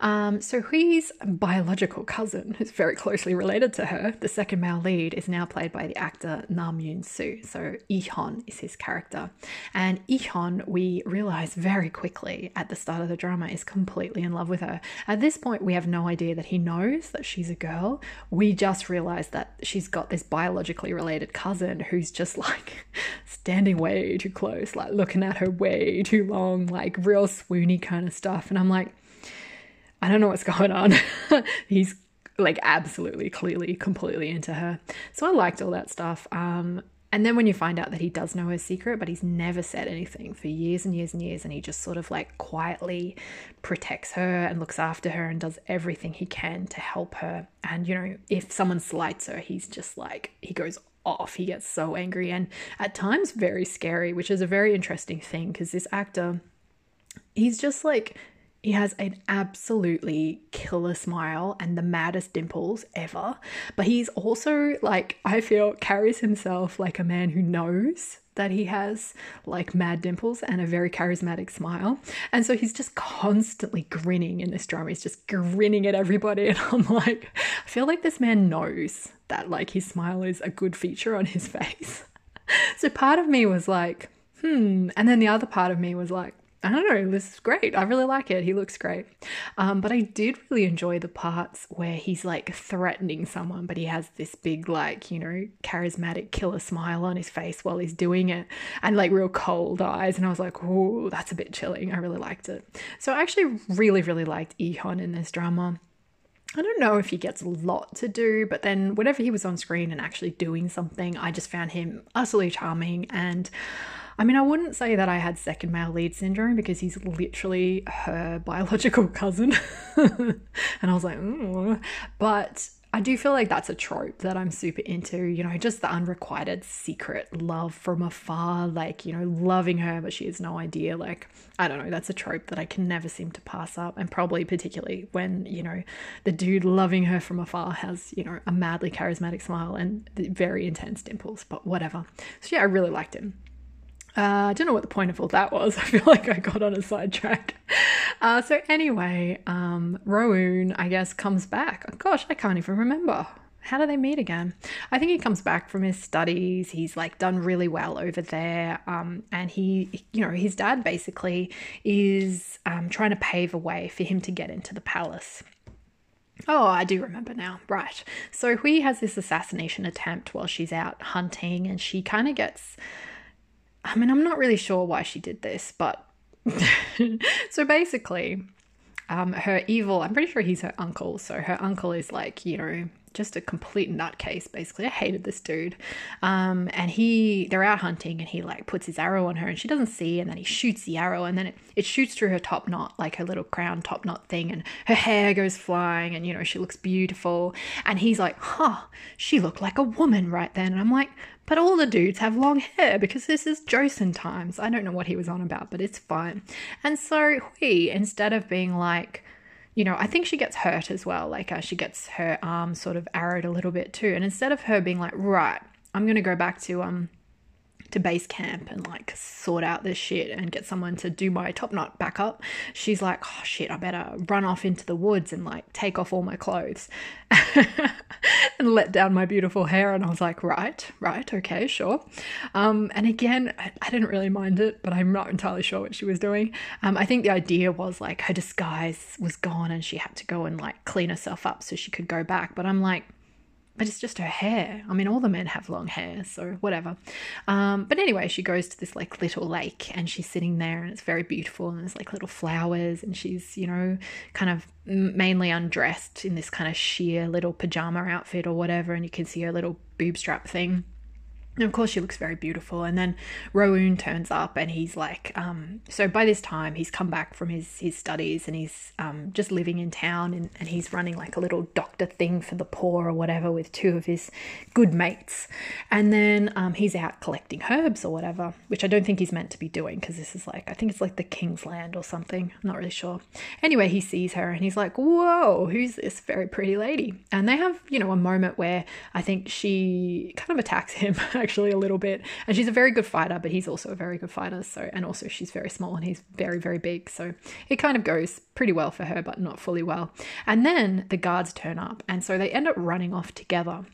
um, so Hui's biological cousin, who's very closely related to her, the second male lead, is now played by the actor Nam Yoon Soo. So, Ihon is his character. And Ihon, we realize very quickly at the start of the drama, is completely in love with her. At this point, we have no idea that he knows that she's a girl. We just realize that she's got this biologically related cousin who's just like standing way too close, like looking at her way too long, like real swoony kind of stuff. And I'm like, I don't know what's going on. He's like absolutely, clearly, completely into her. So I liked all that stuff. Um, and then when you find out that he does know her secret, but he's never said anything for years and years and years, and he just sort of like quietly protects her and looks after her and does everything he can to help her. And, you know, if someone slights her, he's just like, he goes off. He gets so angry and at times very scary, which is a very interesting thing because this actor, he's just like he has an absolutely killer smile and the maddest dimples ever. But he's also, like, I feel, carries himself like a man who knows that he has like mad dimples and a very charismatic smile. And so he's just constantly grinning in this drama. He's just grinning at everybody. And I'm like, I feel like this man knows that like his smile is a good feature on his face. so part of me was like, hmm. And then the other part of me was like, I don't know, this is great. I really like it. He looks great. Um, but I did really enjoy the parts where he's like threatening someone, but he has this big, like, you know, charismatic killer smile on his face while he's doing it and like real cold eyes. And I was like, oh, that's a bit chilling. I really liked it. So I actually really, really liked Ihon in this drama. I don't know if he gets a lot to do, but then whenever he was on screen and actually doing something, I just found him utterly charming and I mean, I wouldn't say that I had second male lead syndrome because he's literally her biological cousin. and I was like, mm. but I do feel like that's a trope that I'm super into, you know, just the unrequited secret love from afar, like, you know, loving her, but she has no idea. Like, I don't know, that's a trope that I can never seem to pass up. And probably particularly when, you know, the dude loving her from afar has, you know, a madly charismatic smile and very intense dimples, but whatever. So, yeah, I really liked him. Uh, I don't know what the point of all that was. I feel like I got on a sidetrack. Uh, so anyway, um, I guess, comes back. Gosh, I can't even remember. How do they meet again? I think he comes back from his studies. He's like done really well over there. Um, and he, you know, his dad basically is um, trying to pave a way for him to get into the palace. Oh, I do remember now. Right. So Hui has this assassination attempt while she's out hunting, and she kind of gets I mean, I'm not really sure why she did this, but so basically, um, her evil, I'm pretty sure he's her uncle. So her uncle is like, you know, just a complete nutcase, basically. I hated this dude. Um, and he, they're out hunting and he like puts his arrow on her and she doesn't see. And then he shoots the arrow and then it, it shoots through her top knot, like her little crown top knot thing. And her hair goes flying and, you know, she looks beautiful. And he's like, huh, she looked like a woman right then. And I'm like, but all the dudes have long hair because this is Joseon times. I don't know what he was on about, but it's fine. And so Hui, instead of being like, you know, I think she gets hurt as well. Like uh, she gets her arm sort of arrowed a little bit too. And instead of her being like, right, I'm gonna go back to um to base camp and like sort out this shit and get someone to do my top knot back up, she's like, oh shit, I better run off into the woods and like take off all my clothes and let down my beautiful hair. And I was like, right, right, okay, sure. Um, and again, I, I, didn't really mind it, but I'm not entirely sure what she was doing. Um, I think the idea was like her disguise was gone and she had to go and like clean herself up so she could go back. But I'm like, but it's just her hair. I mean, all the men have long hair, so whatever. Um, but anyway, she goes to this like little lake and she's sitting there and it's very beautiful and there's like little flowers and she's, you know, kind of mainly undressed in this kind of sheer little pajama outfit or whatever. And you can see her little boob strap thing. And of course, she looks very beautiful. And then Rowoon turns up, and he's like, um, so by this time, he's come back from his his studies, and he's um, just living in town, and, and he's running like a little doctor thing for the poor or whatever with two of his good mates. And then um, he's out collecting herbs or whatever, which I don't think he's meant to be doing because this is like I think it's like the King's Land or something. I'm not really sure. Anyway, he sees her, and he's like, "Whoa, who's this very pretty lady?" And they have you know a moment where I think she kind of attacks him actually a little bit. And she's a very good fighter, but he's also a very good fighter. So, and also she's very small and he's very, very big. So it kind of goes pretty well for her, but not fully well. And then the guards turn up. And so they end up running off together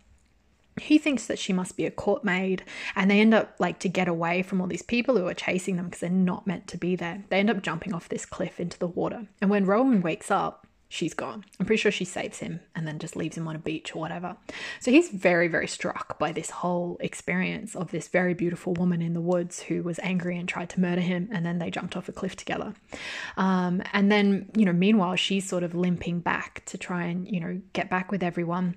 he thinks that she must be a court maid and they end up like to get away from all these people who are chasing them because they're not meant to be there they end up jumping off this cliff into the water and when Rowoon wakes up she's gone. I'm pretty sure she saves him and then just leaves him on a beach or whatever. So he's very very struck by this whole experience of this very beautiful woman in the woods who was angry and tried to murder him and then they jumped off a cliff together. Um, and then you know meanwhile she's sort of limping back to try and you know get back with everyone.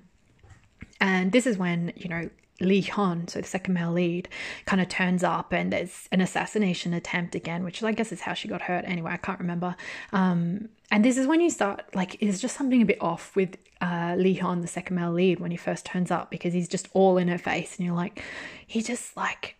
And this is when, you know, Lee Hyun, so the second male lead, kind of turns up and there's an assassination attempt again, which I guess is how she got hurt. Anyway, I can't remember. Um, and this is when you start, like, there's just something a bit off with uh, Lee Hyun, the second male lead, when he first turns up because he's just all in her face and you're like, he just, like,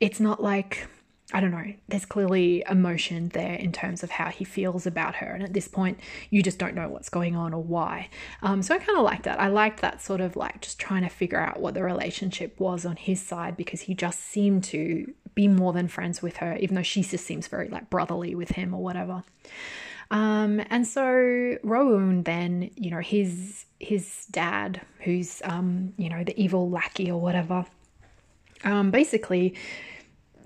it's not like I don't know, there's clearly emotion there in terms of how he feels about her. And at this point, you just don't know what's going on or why. Um, so I kind of like that. I liked that sort of like just trying to figure out what the relationship was on his side because he just seemed to be more than friends with her, even though she just seems very like brotherly with him or whatever. Um, and so Rowoon then, you know, his his dad, who's um, you know, the evil lackey or whatever, um, basically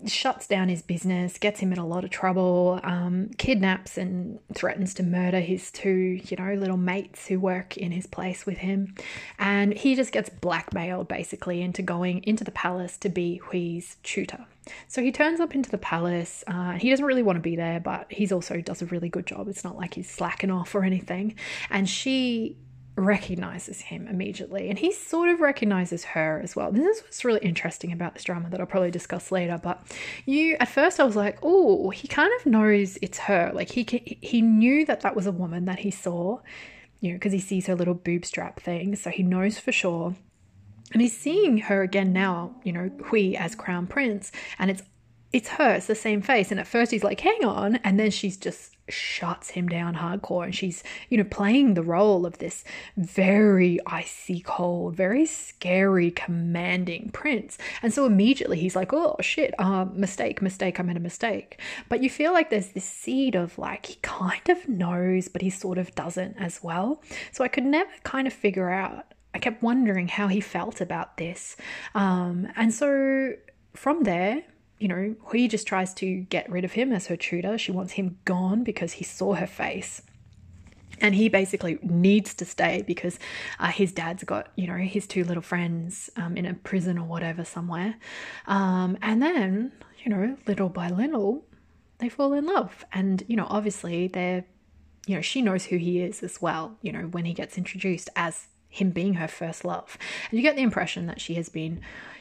shuts down his business, gets him in a lot of trouble, um, kidnaps and threatens to murder his two, you know, little mates who work in his place with him. And he just gets blackmailed basically into going into the palace to be Hui's tutor. So he turns up into the palace. Uh, he doesn't really want to be there, but he's also does a really good job. It's not like he's slacking off or anything. And she recognizes him immediately and he sort of recognizes her as well. This is what's really interesting about this drama that I'll probably discuss later. But you, at first, I was like, oh, he kind of knows it's her. Like he he knew that that was a woman that he saw, you know, because he sees her little boob strap thing, so he knows for sure. And he's seeing her again now, you know, Hui as crown prince, and it's it's her, it's the same face. And at first he's like, hang on. And then she's just shuts him down hardcore. And she's, you know, playing the role of this very icy cold, very scary, commanding prince. And so immediately he's like, oh shit, uh, mistake, mistake, I made a mistake. But you feel like there's this seed of like, he kind of knows, but he sort of doesn't as well. So I could never kind of figure out. I kept wondering how he felt about this. Um, and so from there, you know, Hui just tries to get rid of him as her tutor. She wants him gone because he saw her face. And he basically needs to stay because uh, his dad's got, you know, his two little friends um, in a prison or whatever somewhere. Um, and then, you know, little by little, they fall in love. And, you know, obviously they're, you know, she knows who he is as well, you know, when he gets introduced as him being her first love. And you get the impression that she has been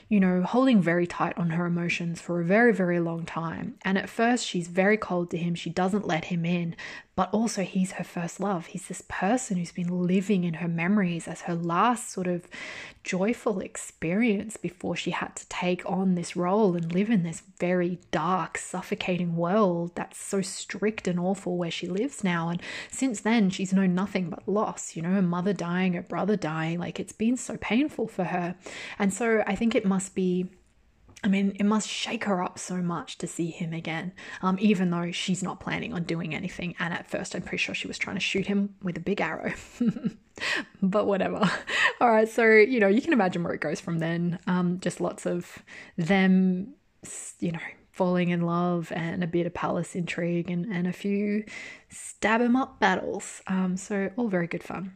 you know, holding very tight on her emotions for a very, very long time. And at first, she's very cold to him. She doesn't let him in but also he's her first love. He's this person who's been living in her memories as her last sort of joyful experience before she had to take on this role and live in this very dark, suffocating world that's so strict and awful where she lives now. And since then, she's known nothing but loss, you know, her mother dying, her brother dying. Like it's been so painful for her. And so I think it must be I mean, it must shake her up so much to see him again, um, even though she's not planning on doing anything. And at first, I'm pretty sure she was trying to shoot him with a big arrow. but whatever. All right, so, you know, you can imagine where it goes from then. Um, just lots of them, you know, falling in love and a bit of palace intrigue and, and a few stab em up battles. Um, so, all very good fun.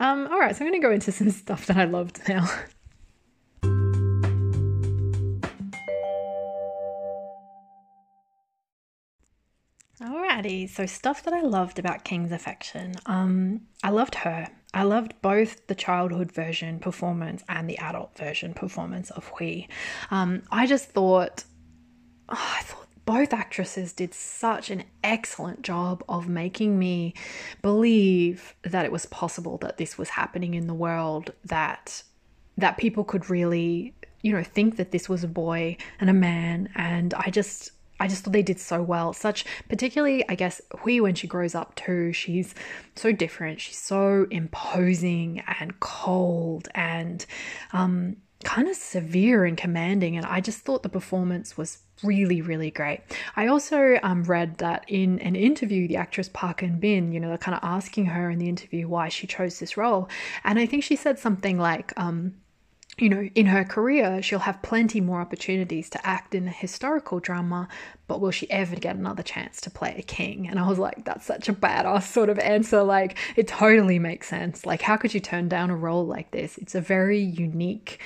Um, all right, so I'm going to go into some stuff that I loved now. Alrighty, so stuff that I loved about King's Affection. Um, I loved her. I loved both the childhood version performance and the adult version performance of Hui. Um, I just thought, oh, I thought both actresses did such an excellent job of making me believe that it was possible that this was happening in the world, that that people could really, you know, think that this was a boy and a man, and I just I just thought they did so well. Such, particularly, I guess, Hui, when she grows up too, she's so different. She's so imposing and cold and, um, kind of severe and commanding. And I just thought the performance was really, really great. I also um, read that in an interview, the actress Park Eun Bin, you know, they're kind of asking her in the interview why she chose this role. And I think she said something like, um, you know, in her career, she'll have plenty more opportunities to act in a historical drama, but will she ever get another chance to play a king? And I was like, that's such a badass sort of answer. Like, it totally makes sense. Like, how could you turn down a role like this? It's a very unique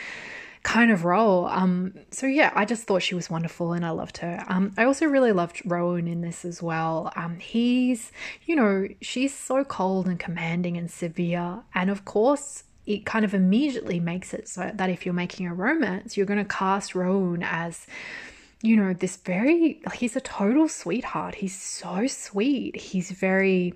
kind of role. Um, so yeah, I just thought she was wonderful and I loved her. Um, I also really loved Rowoon in this as well. Um, he's, you know, she's so cold and commanding and severe, and of course, it kind of immediately makes it so that if you're making a romance, you're going to cast Rowoon as, you know, this very, he's a total sweetheart. He's so sweet. He's very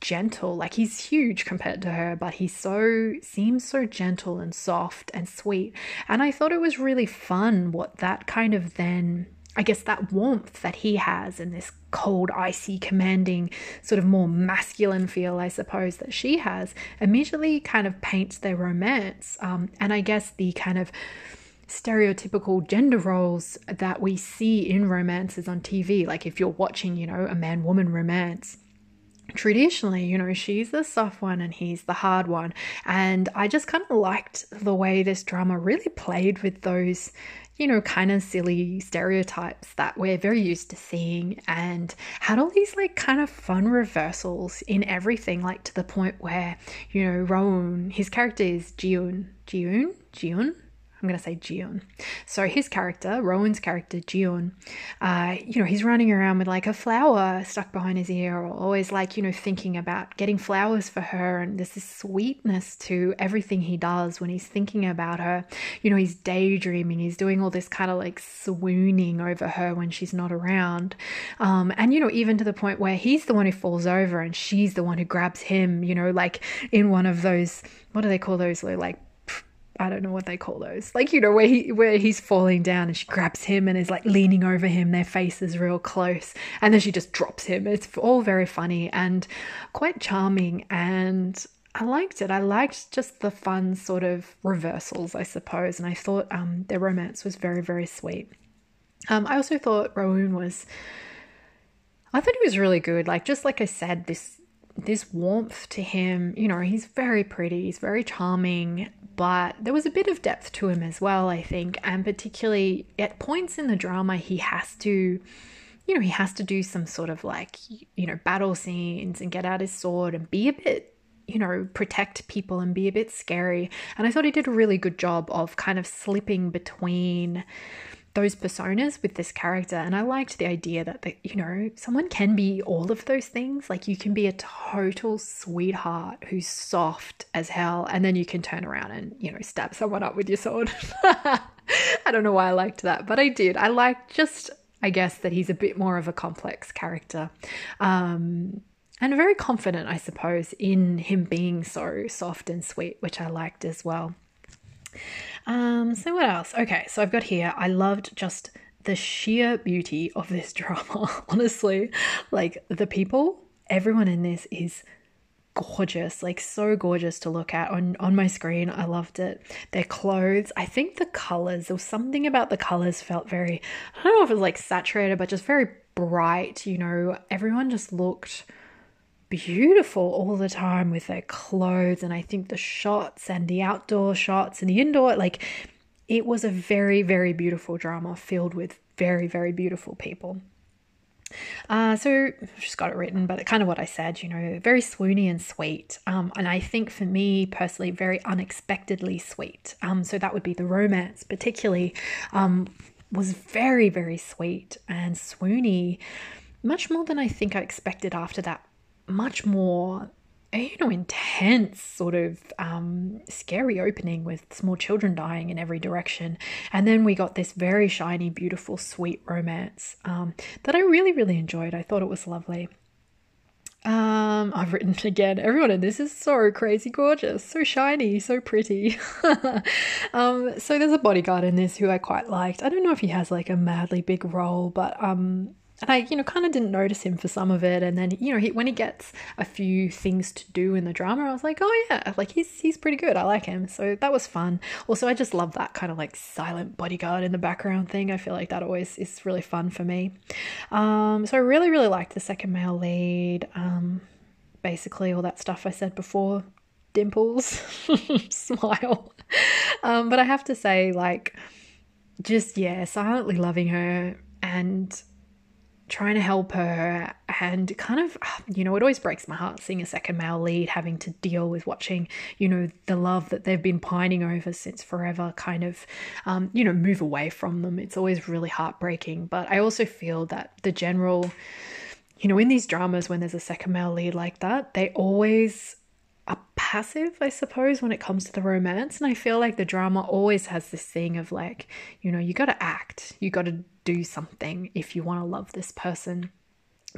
gentle. Like he's huge compared to her, but he so seems so gentle and soft and sweet. And I thought it was really fun what that kind of then I guess that warmth that he has and this cold, icy, commanding, sort of more masculine feel, I suppose, that she has, immediately kind of paints their romance. Um, and I guess the kind of stereotypical gender roles that we see in romances on TV, like if you're watching, you know, a man woman romance traditionally, you know, she's the soft one and he's the hard one. And I just kind of liked the way this drama really played with those, you know, kind of silly stereotypes that we're very used to seeing and had all these like kind of fun reversals in everything, like to the point where, you know, Rowoon, his character is Jiun. Jiun? Jiun? I'm going to say Jion. So his character, Rowoon's character, Jion, uh, you know, he's running around with like a flower stuck behind his ear, or always like, you know, thinking about getting flowers for her. And there's this sweetness to everything he does when he's thinking about her. You know, he's daydreaming, he's doing all this kind of like swooning over her when she's not around. Um, and, you know, even to the point where he's the one who falls over and she's the one who grabs him, you know, like in one of those, what do they call those, little like I don't know what they call those. Like, you know, where he where he's falling down and she grabs him and is like leaning over him, their faces real close, and then she just drops him. It's all very funny and quite charming and I liked it. I liked just the fun sort of reversals, I suppose, and I thought um, their romance was very, very sweet. Um, I also thought Rowoon was, I thought he was really good. Like just like I said, this this warmth to him. You know, he's very pretty, he's very charming, but there was a bit of depth to him as well, I think. And particularly at points in the drama, he has to, you know, he has to do some sort of like, you know, battle scenes and get out his sword and be a bit you know, protect people and be a bit scary. And I thought he did a really good job of kind of slipping between those personas with this character and i liked the idea that you know someone can be all of those things. Like you can be a total sweetheart who's soft as hell and then you can turn around and you know stab someone up with your sword. I don't know why i liked that but i did. I liked just i guess that he's a bit more of a complex character. Um and very confident i suppose in him being so soft and sweet which i liked as well um, so what else? Okay, so I've got here. I loved just the sheer beauty of this drama. Honestly, like the people, everyone in this is gorgeous, like so gorgeous to look at on on my screen. I loved it. Their clothes, I think the colors, there was something about the colors felt very I don't know if it was like saturated, but just very bright, you know. Everyone just looked beautiful all the time with their clothes and I think the shots and the outdoor shots and the indoor like it was a very very beautiful drama filled with very very beautiful people. Uh, so just got it written, but kind of what I said, you know, very swoony and sweet. Um, and I think for me personally, very unexpectedly sweet. Um, so that would be the romance, particularly, um, was very, very sweet and swoony, much more than I think I expected after that much more you know intense sort of um, scary opening with small children dying in every direction and then we got this very shiny beautiful sweet romance um, that i really really enjoyed i thought it was lovely um, I've written again, everyone in this is so crazy gorgeous, so shiny, so pretty. um, so there's a bodyguard in this who I quite liked. I don't know if he has like a madly big role, but um, and I, you know, kind of didn't notice him for some of it. And then, you know, he, when he gets a few things to do in the drama, I was like, oh yeah, like he's he's pretty good. I like him. So that was fun. Also, I just love that kind of like silent bodyguard in the background thing. I feel like that always is really fun for me. Um, so I really, really liked the second male lead. Um, basically all that stuff I said before. Dimples, smile. Um, but I have to say, like, just yeah, silently loving her and trying to help her and kind of you know it always breaks my heart seeing a second male lead having to deal with watching you know the love that they've been pining over since forever kind of um, you know move away from them. It's always really heartbreaking. But i also feel that the general you know in these dramas when there's a second male lead like that they always are passive, I suppose, when it comes to the romance. And I feel like the drama always has this thing of like, you know, you got to act, you got to do something if you want to love this person.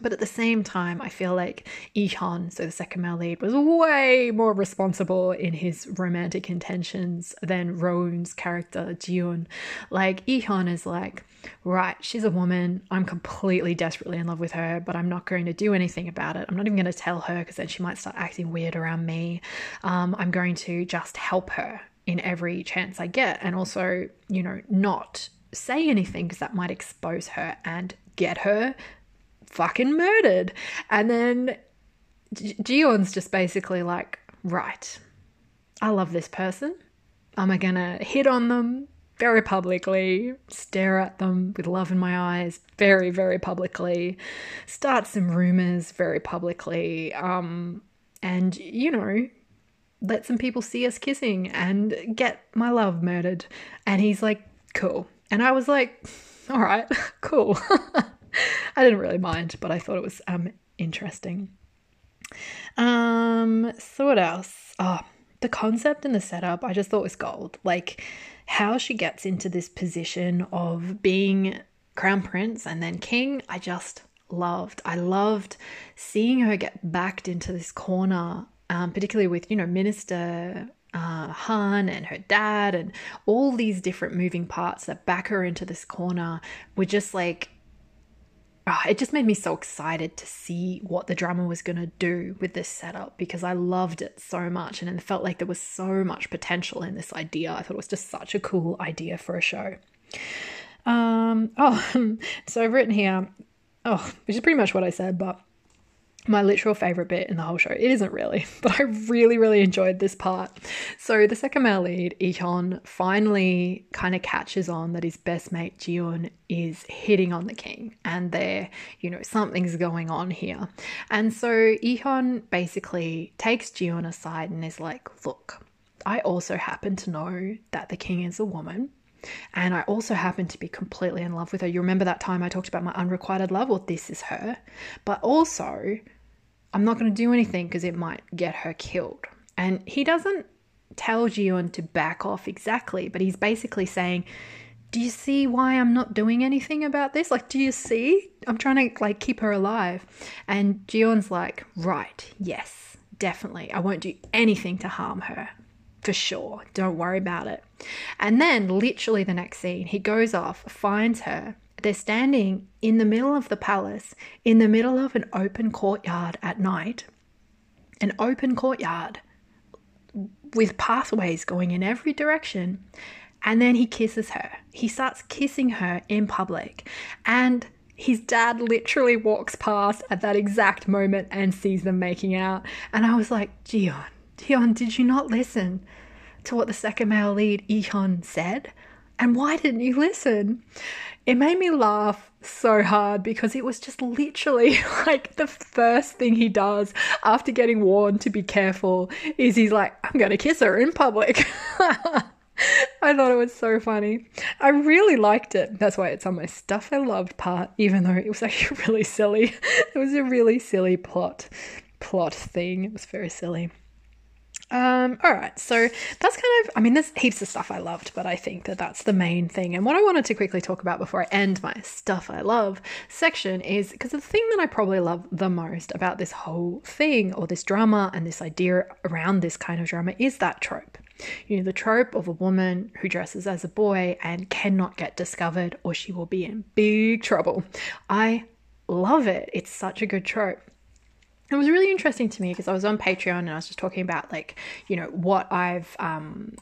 But at the same time, I feel like Ihan, so the second male lead, was way more responsible in his romantic intentions than Rowoon's character, Jiun. Like, Ihan is like, right, she's a woman. I'm completely desperately in love with her, but I'm not going to do anything about it. I'm not even going to tell her because then she might start acting weird around me. Um, I'm going to just help her in every chance I get. And also, you know, not say anything because that might expose her and get her fucking murdered. And then Jiun's just basically like, right, I love this person. Am I gonna hit on them very publicly, stare at them with love in my eyes very, very publicly, start some rumors very publicly, um, and you know, let some people see us kissing and get my love murdered. And he's like, cool. And I was like, all right, cool. I didn't really mind, but I thought it was um interesting. Um, so what else? Oh, the concept and the setup I just thought was gold. Like how she gets into this position of being crown prince and then king, I just loved. I loved seeing her get backed into this corner, um, particularly with, you know, Minister uh, Han and her dad and all these different moving parts that back her into this corner were just like oh, it just made me so excited to see what the drama was going to do with this setup because I loved it so much and it felt like there was so much potential in this idea. I thought it was just such a cool idea for a show. Um, oh, so I've written here, oh, which is pretty much what I said, but my literal favorite bit in the whole show. It isn't really, but I really, really enjoyed this part. So the second male lead, Ihan, finally kind of catches on that his best mate Jiun is hitting on the king, and there, you know, something's going on here. And so Ihan basically takes Jiun aside and is like, "Look, I also happen to know that the king is a woman." And I also happen to be completely in love with her. You remember that time I talked about my unrequited love? Well, this is her. But also, I'm not going to do anything because it might get her killed. And he doesn't tell Jiun to back off exactly, but he's basically saying, do you see why I'm not doing anything about this? Like, do you see? I'm trying to like keep her alive. And Jiun's like, right, yes, definitely. I won't do anything to harm her for sure. Don't worry about it. And then, literally, the next scene, he goes off, finds her. They're standing in the middle of the palace, in the middle of an open courtyard at night. An open courtyard with pathways going in every direction. And then he kisses her. He starts kissing her in public. And his dad literally walks past at that exact moment and sees them making out. And I was like, Jiun, Jiun, did you not listen to what the second male lead, Ihan, said? And why didn't you listen? It made me laugh so hard because it was just literally like the first thing he does after getting warned to be careful is he's like, I'm going to kiss her in public. I thought it was so funny. I really liked it. That's why it's on my stuff I loved part, even though it was actually really silly. It was a really silly plot plot thing. It was very silly. Um, all right, so that's kind of, I mean, there's heaps of stuff I loved, but I think that that's the main thing. And what I wanted to quickly talk about before I end my stuff I love section is because the thing that I probably love the most about this whole thing or this drama and this idea around this kind of drama is that trope. You know, the trope of a woman who dresses as a boy and cannot get discovered or she will be in big trouble. I love it. It's such a good trope. It was really interesting to me because I was on Patreon and I was just talking about like, you know, what I've um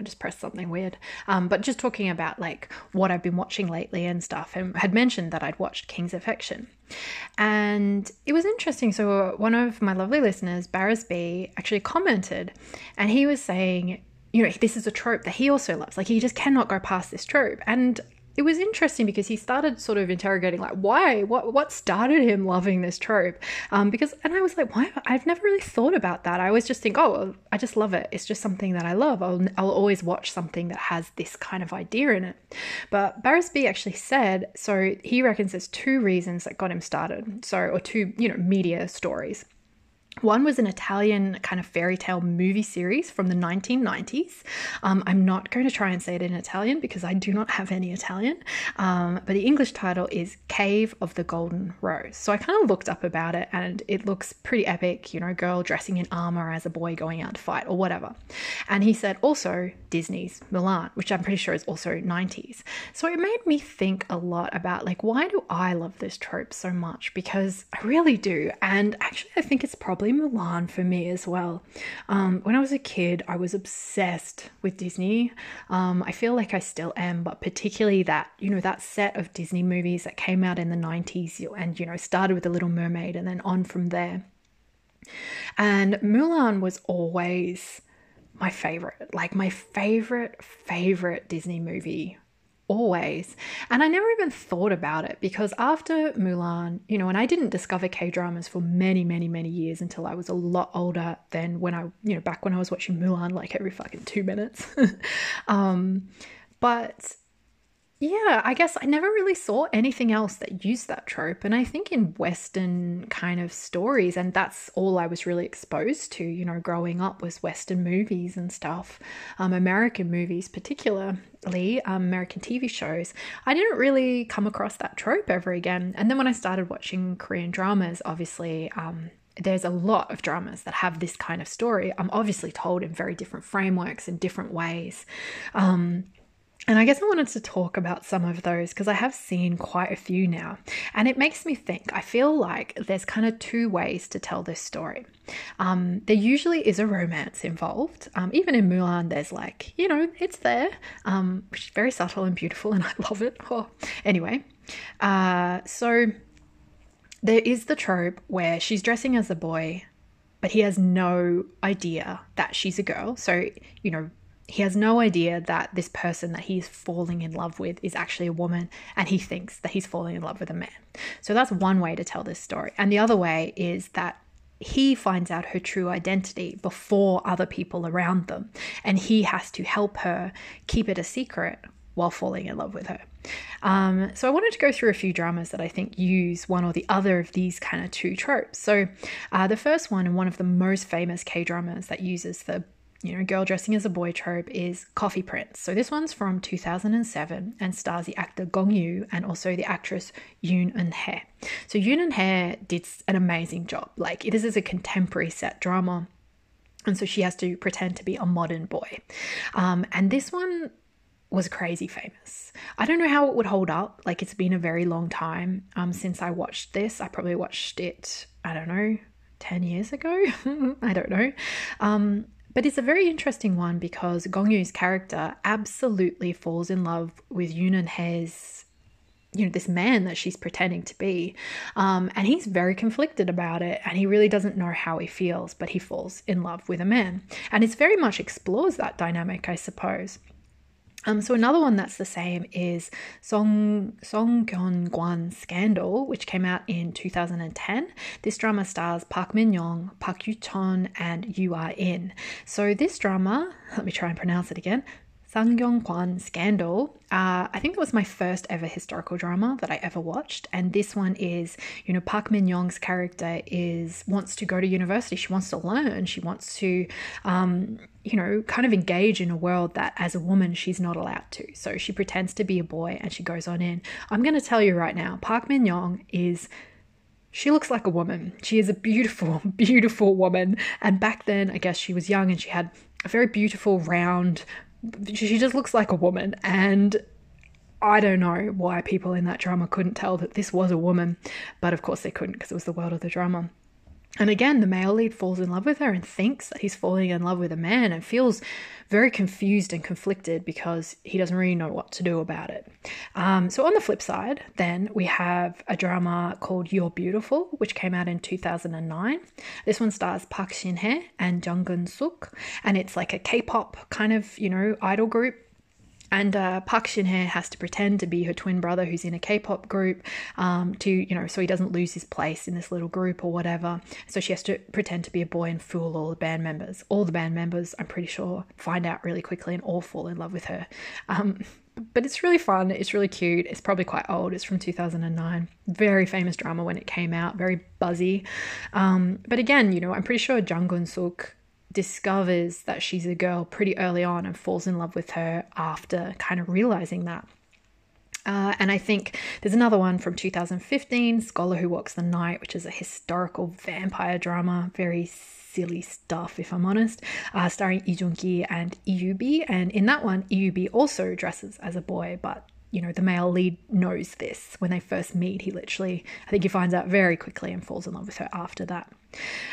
I just pressed something weird. Um, but just talking about like what I've been watching lately and stuff, and had mentioned that I'd watched King's Affection. And it was interesting. So, one of my lovely listeners, Barris B, actually commented, and he was saying, you know, this is a trope that he also loves. Like, he just cannot go past this trope. And it was interesting because he started sort of interrogating like why? What what started him loving this trope? Um, because and i was like why? I've never really thought about that. I always just think oh i just love it. It's just something that i love. I'll, I'll always watch something that has this kind of idea in it. But barris b actually said so he reckons there's two reasons that got him started so or two you know media stories one was an Italian kind of fairy tale movie series from the 1990s. Um, I'm not going to try and say it in Italian because I do not have any Italian, um, but the English title is Cave of the Golden Rose. So I kind of looked up about it and it looks pretty epic, you know, girl dressing in armor as a boy going out to fight or whatever. And he said also Disney's Mulan, which I'm pretty sure is also 90s. So it made me think a lot about like, why do I love this trope so much? Because I really do. And actually, I think it's probably probably Mulan for me as well. Um, when I was a kid, I was obsessed with Disney. Um, I feel like I still am, but particularly that, you know, that set of Disney movies that came out in the 90s and, you know, started with The Little Mermaid and then on from there. And Mulan was always my favorite, like my favorite, favorite Disney movie always. And I never even thought about it because after Mulan, you know, and I didn't discover K dramas for many, many, many years until I was a lot older than when I, you know, back when I was watching Mulan like every fucking two minutes. um, but yeah, I guess I never really saw anything else that used that trope. And I think in Western kind of stories, and that's all I was really exposed to, you know, growing up was Western movies and stuff, um, American movies, particularly um, American TV shows. I didn't really come across that trope ever again. And then when I started watching Korean dramas, obviously, um, there's a lot of dramas that have this kind of story. I'm obviously told in very different frameworks and different ways. Um, and I guess I wanted to talk about some of those because I have seen quite a few now. And it makes me think, I feel like there's kind of two ways to tell this story. Um, there usually is a romance involved. Um, even in Mulan, there's like, you know, it's there, um, which is very subtle and beautiful, and I love it. Oh. Anyway, uh, so there is the trope where she's dressing as a boy, but he has no idea that she's a girl. So, you know, he has no idea that this person that he's falling in love with is actually a woman and he thinks that he's falling in love with a man. So that's one way to tell this story. And the other way is that he finds out her true identity before other people around them and he has to help her keep it a secret while falling in love with her. Um, so I wanted to go through a few dramas that I think use one or the other of these kind of two tropes. So uh, the first one and one of the most famous K dramas that uses the you know, girl dressing as a boy trope is Coffee Prince. So this one's from 2007 and stars the actor Gong Yoo and also the actress Yoon Eun Hye. So Yoon Eun Hye did an amazing job. Like this is a contemporary set drama. And so she has to pretend to be a modern boy. Um, and this one was crazy famous. I don't know how it would hold up. Like it's been a very long time um, since I watched this. I probably watched it, I don't know, 10 years ago. I don't know. Um, but it's a very interesting one because Gong Yoo's character absolutely falls in love with Yoon Eun Hye's, you know, this man that she's pretending to be. Um, and he's very conflicted about it and he really doesn't know how he feels, but he falls in love with a man. And it's very much explores that dynamic, I suppose. Um, so another one that's the same is Song Song Kyun Gwan Scandal, which came out in 2010. This drama stars Park Min Young, Park Yoo Chun, and Yoo Ah In. So this drama, let me try and pronounce it again. Kwan Scandal. Uh, I think that was my first ever historical drama that I ever watched, and this one is, you know, Park Min Young's character is wants to go to university. She wants to learn. She wants to, um, you know, kind of engage in a world that as a woman she's not allowed to. So she pretends to be a boy and she goes on in. I'm going to tell you right now, Park Min Young is she looks like a woman. She is a beautiful, beautiful woman. And back then, I guess she was young and she had a very beautiful, round, she just looks like a woman. And I don't know why people in that drama couldn't tell that this was a woman, but of course they couldn't because it was the world of the drama. And again, the male lead falls in love with her and thinks that he's falling in love with a man and feels very confused and conflicted because he doesn't really know what to do about it. Um, so, on the flip side, then we have a drama called You're Beautiful, which came out in 2009. This one stars Park Shin Hye and Jang Keun Suk, and it's like a K pop kind of, you know, idol group and uh, Park Shin Hye has to pretend to be her twin brother who's in a K-pop group um, to you know so he doesn't lose his place in this little group or whatever. So she has to pretend to be a boy and fool all the band members. All the band members, I'm pretty sure, find out really quickly and all fall in love with her. Um, but it's really fun. It's really cute. It's probably quite old. It's from 2009. Very famous drama when it came out. Very buzzy. Um, but again, you know, I'm pretty sure Jang Keun Suk discovers that she's a girl pretty early on and falls in love with her after kind of realizing that. Uh, and I think there's another one from 2015, Scholar Who Walks the Night, which is a historical vampire drama, very silly stuff, if I'm honest, uh, starring Lee Joon Gi and Yubi. And in that one, Yubi also dresses as a boy, but you know, the male lead knows this when they first meet. He literally, I think he finds out very quickly and falls in love with her after that.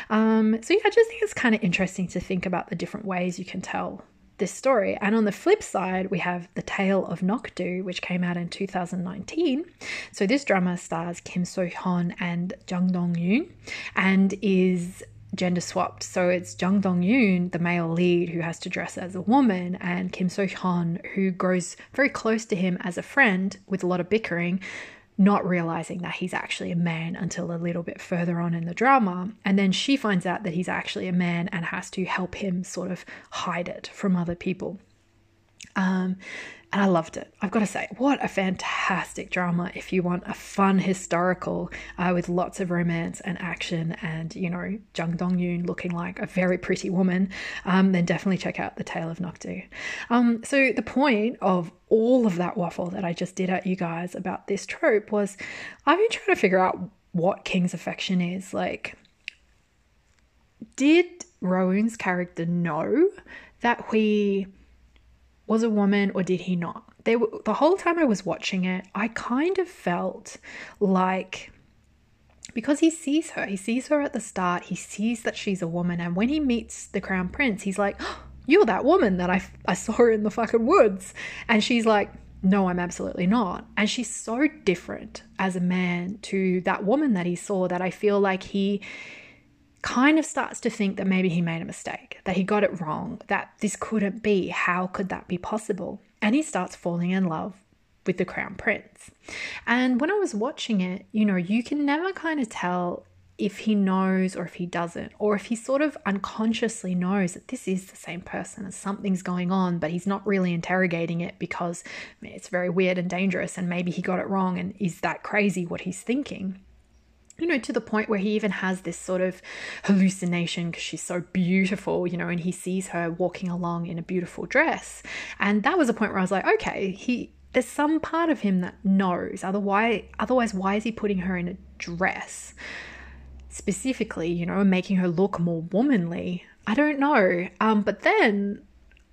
Um, so, yeah, I just think it's kind of interesting to think about the different ways you can tell this story. And on the flip side, we have The Tale of Nokdu, which came out in 2019. So, this drama stars Kim So Hyun and Jang Dong Yoon and is gender swapped. So it's Jang Dong Yoon, the male lead, who has to dress as a woman, and Kim So Hyun, who grows very close to him as a friend with a lot of bickering, not realizing that he's actually a man until a little bit further on in the drama. And then she finds out that he's actually a man and has to help him sort of hide it from other people. Um, and I loved it. I've got to say, what a fantastic drama if you want a fun historical uh, with lots of romance and action and, you know, Jang Dong Yoon looking like a very pretty woman, um, then definitely check out The Tale of Nokdu. Um, so, the point of all of that waffle that I just did at you guys about this trope was I've been trying to figure out what King's affection is. Like, did Rowoon's character know that Hui was a woman or did he not? They were, the whole time I was watching it, I kind of felt like because he sees her, he sees her at the start, he sees that she's a woman, and when he meets the crown prince, he's like, oh, "You're that woman that I I saw in the fucking woods," and she's like. No, I'm absolutely not. And she's so different as a man to that woman that he saw that I feel like he kind of starts to think that maybe he made a mistake, that he got it wrong, that this couldn't be. How could that be possible? And he starts falling in love with the crown prince. And when I was watching it, you know, you can never kind of tell if he knows or if he doesn't, or if he sort of unconsciously knows that this is the same person and something's going on, but he's not really interrogating it because it's very weird and dangerous and maybe he got it wrong and is that crazy what he's thinking you know, to the point where he even has this sort of hallucination because she's so beautiful, you know, and he sees her walking along in a beautiful dress. And that was a point where I was like, okay, he there's some part of him that knows. Otherwise, otherwise, why is he putting her in a dress? Specifically, you know, making her look more womanly. I don't know. Um, but then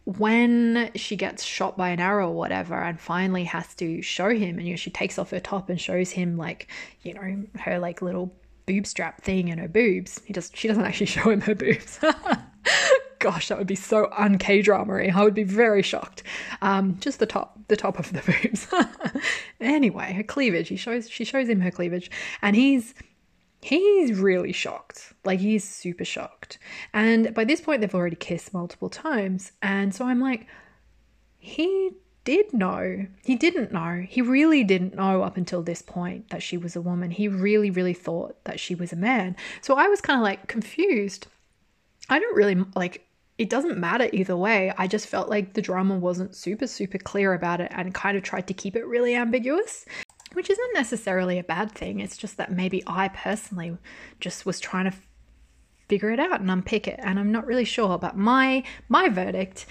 when she gets shot by an arrow or whatever and finally has to show him and you know she takes off her top and shows him like you know her like little boob strap thing and her boobs. He just she doesn't actually show him her boobs. Gosh that would be so un K drama I would be very shocked. Um just the top the top of the boobs. Anyway her cleavage. He shows she shows him her cleavage. And he's he's really shocked. Like he's super shocked. And by this point, they've already kissed multiple times. And so I'm like, he did know. He didn't know. He really didn't know up until this point that she was a woman. He really, really thought that she was a man. So I was kind of like confused. I don't really like it doesn't matter either way. I just felt like the drama wasn't super, super clear about it and kind of tried to keep it really ambiguous which isn't necessarily a bad thing. It's just that maybe I personally just was trying to figure it out and unpick it and I'm not really sure but my my verdict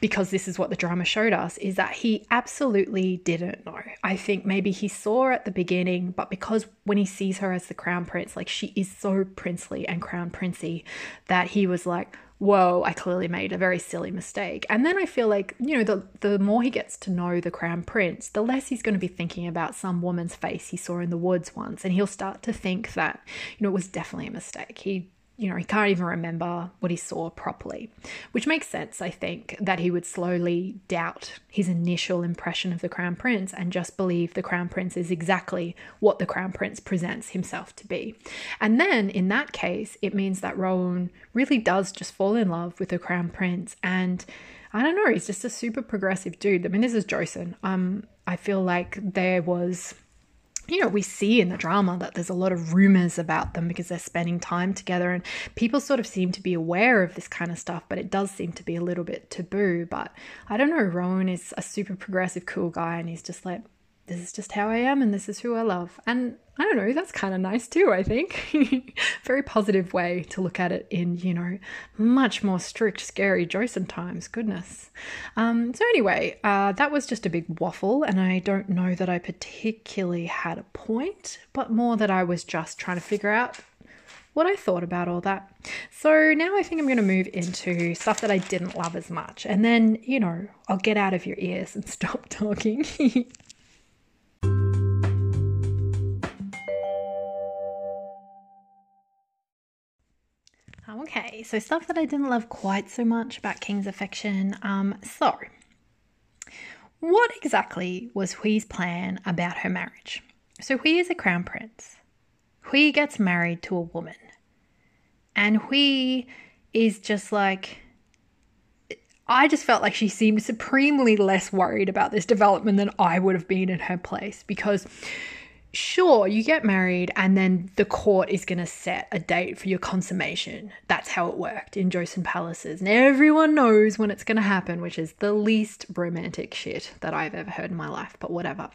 because this is what the drama showed us is that he absolutely didn't know. I think maybe he saw at the beginning, but because when he sees her as the crown prince, like she is so princely and crown princey, that he was like, whoa, I clearly made a very silly mistake. And then I feel like, you know, the, the more he gets to know the crown prince, the less he's going to be thinking about some woman's face he saw in the woods once. And he'll start to think that, you know, it was definitely a mistake. He you know, he can't even remember what he saw properly, which makes sense, I think, that he would slowly doubt his initial impression of the Crown Prince and just believe the Crown Prince is exactly what the Crown Prince presents himself to be. And then in that case, it means that Rowoon really does just fall in love with the Crown Prince and I don't know, he's just a super progressive dude. I mean, this is Joseon. Um, I feel like there was you know, we see in the drama that there's a lot of rumors about them because they're spending time together and people sort of seem to be aware of this kind of stuff, but it does seem to be a little bit taboo. But I don't know, Rowoon is a super progressive, cool guy, and he's just like, this is just how I am and this is who I love. And I don't know, that's kind of nice too, I think. Very positive way to look at it in, you know, much more strict, scary Joseon times. Goodness. Um, so, anyway, uh, that was just a big waffle, and I don't know that I particularly had a point, but more that I was just trying to figure out what I thought about all that. So now I think I'm going to move into stuff that I didn't love as much. And then, you know, I'll get out of your ears and stop talking. Okay, so stuff that I didn't love quite so much about King's affection. Um, so, what exactly was Hui's plan about her marriage? So, Hui is a crown prince. Hui gets married to a woman. And Hui is just like, I just felt like she seemed supremely less worried about this development than I would have been in her place because sure, you get married and then the court is going to set a date for your consummation. That's how it worked in Joseon Palaces. And everyone knows when it's going to happen, which is the least romantic shit that I've ever heard in my life, but whatever.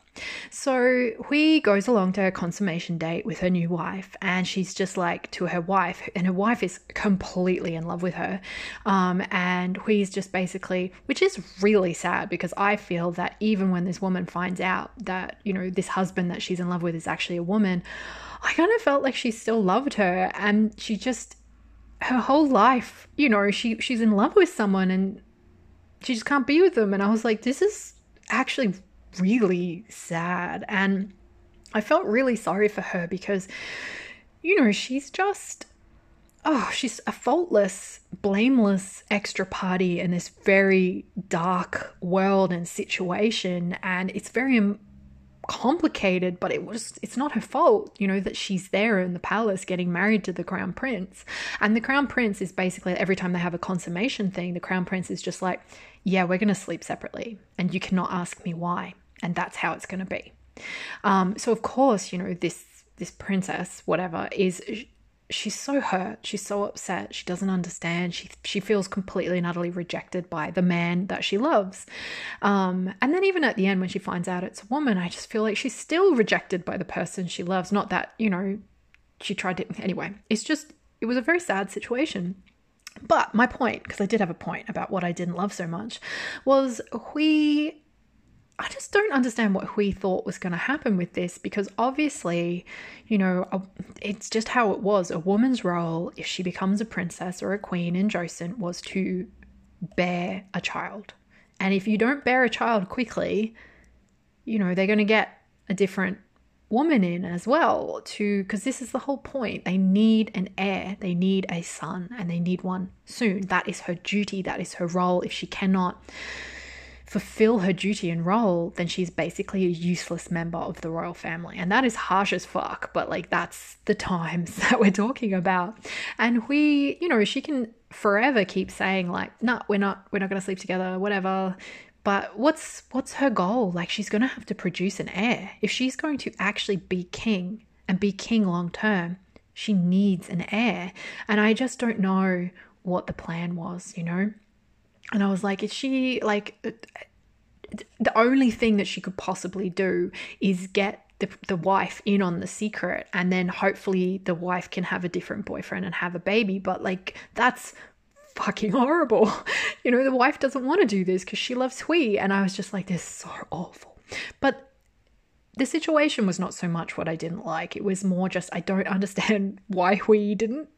So Hui goes along to her consummation date with her new wife and she's just like to her wife, and her wife is completely in love with her. Um, and Hui's just basically, which is really sad because I feel that even when this woman finds out that, you know, this husband that she's in love with is actually a woman, I kind of felt like she still loved her and she just her whole life, you know, she she's in love with someone and she just can't be with them. And I was like this is actually really sad. And I felt really sorry for her because you know, she's just oh, she's a faultless, blameless extra party in this very dark world and situation. And it's very complicated, but it was it's not her fault, you know, that she's there in the palace getting married to the crown prince. And the crown prince is basically every time they have a consummation thing, the crown prince is just like, "Yeah, we're going to sleep separately, and you cannot ask me why." And that's how it's going to be. Um, so of course, you know, this this princess, whatever, is she's so hurt she's so upset she doesn't understand she she feels completely and utterly rejected by the man that she loves. Um, and then even at the end when she finds out it's a woman i just feel like she's still rejected by the person she loves not that you know she tried to anyway it's just it was a very sad situation. But my point because i did have a point about what i didn't love so much was we I just don't understand what Hui thought was going to happen with this because obviously, you know, it's just how it was. A woman's role, if she becomes a princess or a queen in Joseon, was to bear a child. And if you don't bear a child quickly, you know, they're going to get a different woman in as well to because this is the whole point. They need an heir. They need a son and they need one soon. That is her duty. That is her role. If she cannot fulfill her duty and role, then she's basically a useless member of the royal family. And that is harsh as fuck, but like that's the times that we're talking about. And we, you know, she can forever keep saying like, "No, nah, we're not we're not going to sleep together, whatever." But what's what's her goal? Like she's going to have to produce an heir. If she's going to actually be king and be king long term, she needs an heir. And I just don't know what the plan was, you know? And I was like, is she like uh, the only thing that she could possibly do is get the, the wife in on the secret and then hopefully the wife can have a different boyfriend and have a baby. But like, that's fucking horrible. You know, the wife doesn't want to do this because she loves Hui. And I was just like, this is so awful. But the situation was not so much what I didn't like. It was more just, I don't understand why Hui didn't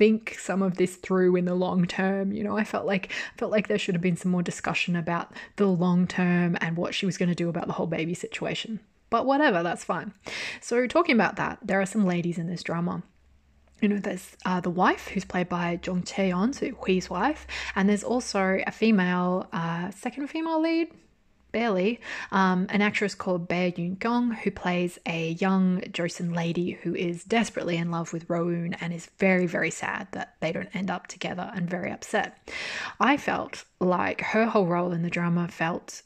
think some of this through in the long term. You know, I felt like felt like there should have been some more discussion about the long term and what she was going to do about the whole baby situation. But whatever, that's fine. So talking about that, there are some ladies in this drama you know, there's uh, the wife who's played by Jung Chaeyeon, so Hui's wife, and there's also a female, uh, second female lead, barely, um, an actress called Bae Yoon Kyung who plays a young Joseon lady who is desperately in love with Rowoon and is very, very sad that they don't end up together and very upset. I felt like her whole role in the drama felt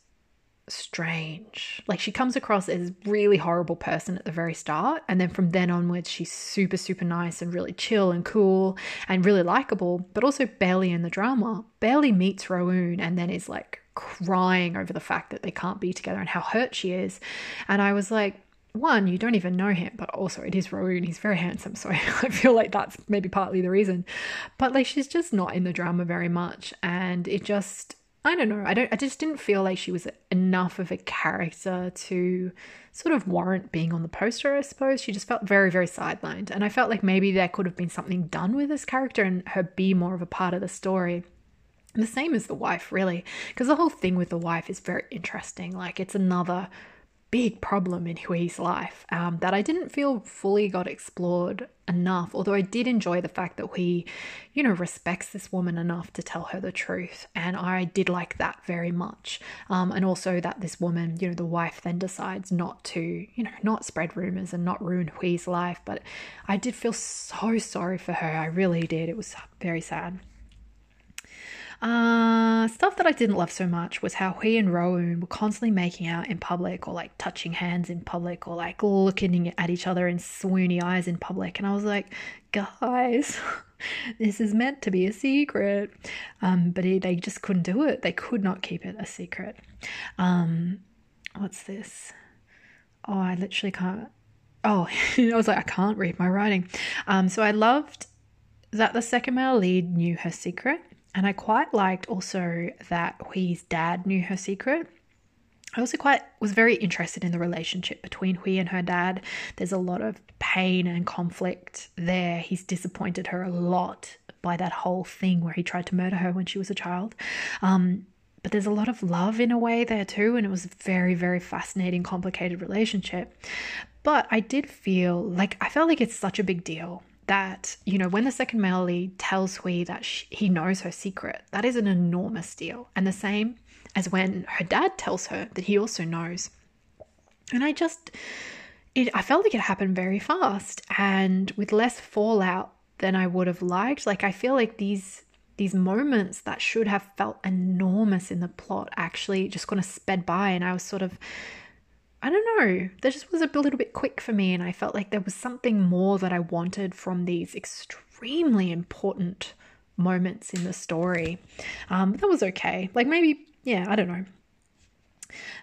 strange. Like she comes across as really horrible person at the very start, and then from then onwards, she's super, super nice and really chill and cool and really likable, but also barely in the drama. Barely meets Rowoon and then is like crying over the fact that they can't be together and how hurt she is. And I was like, one, you don't even know him, but also it is Rowoon. He's very handsome, so I feel like that's maybe partly the reason. But like she's just not in the drama very much, and it just I don't know. I don't. I just didn't feel like she was enough of a character to sort of warrant being on the poster. I suppose she just felt very, very sidelined, and I felt like maybe there could have been something done with this character and her be more of a part of the story. The same as the wife, really, because the whole thing with the wife is very interesting. Like, it's another big problem in Hui's life um, that I didn't feel fully got explored enough. Although I did enjoy the fact that he, you know, respects this woman enough to tell her the truth. And I did like that very much. Um, and also that this woman, you know, the wife then decides not to, you know, not spread rumors and not ruin Hui's life. But I did feel so sorry for her. I really did. It was very sad. Uh, stuff that I didn't love so much was how Hui and Rowoon were constantly making out in public or like touching hands in public or like looking at each other in swoony eyes in public. And I was like, guys, this is meant to be a secret. Um, but he, they just couldn't do it. They could not keep it a secret. Um, what's this? Oh, I literally can't. Oh, I was like, I can't read my writing. Um, so I loved that the second male lead knew her secret and I quite liked also that Hui's dad knew her secret. I also quite was very interested in the relationship between Hui and her dad. There's a lot of pain and conflict there. He's disappointed her a lot by that whole thing where he tried to murder her when she was a child. Um, but there's a lot of love in a way there too, and it was a very, very fascinating, complicated relationship. But I did feel like I felt like it's such a big deal that, you know, when the second male lead tells Hui that she, he knows her secret, that is an enormous deal. And the same as when her dad tells her that he also knows. And I just, it, I felt like it happened very fast and with less fallout than I would have liked. Like, I feel like these these moments that should have felt enormous in the plot actually just kind of sped by and I was sort of I don't know, that just was a little bit quick for me, and I felt like there was something more that I wanted from these extremely important moments in the story. Um, that was okay. Like maybe, yeah, I don't know.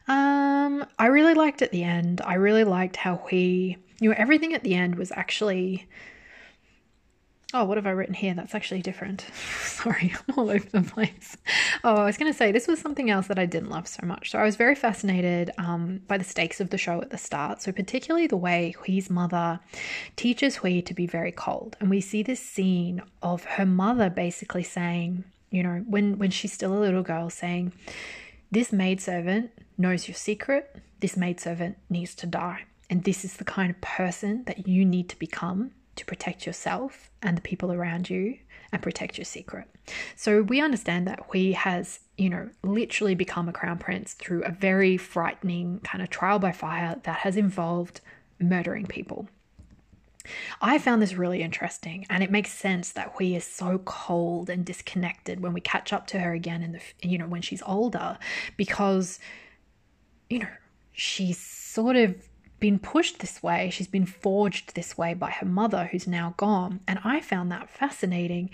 Um, I really liked at the end. I really liked how he, you know, everything at the end was actually Oh, what have I written here? That's actually different. Sorry, I'm all over the place. Oh, I was going to say this was something else that I didn't love so much. So I was very fascinated um, by the stakes of the show at the start. So particularly the way Hui's mother teaches Hui to be very cold, and we see this scene of her mother basically saying, you know, when when she's still a little girl, saying, "This maidservant knows your secret. This maidservant needs to die." And this is the kind of person that you need to become to protect yourself and the people around you and protect your secret. So we understand that Hui has, you know, literally become a crown prince through a very frightening kind of trial by fire that has involved murdering people. I found this really interesting, and it makes sense that Hui is so cold and disconnected when we catch up to her again in the, you know, when she's older, because, you know, she's sort of been pushed this way. She's been forged this way by her mother, who's now gone. And I found that fascinating.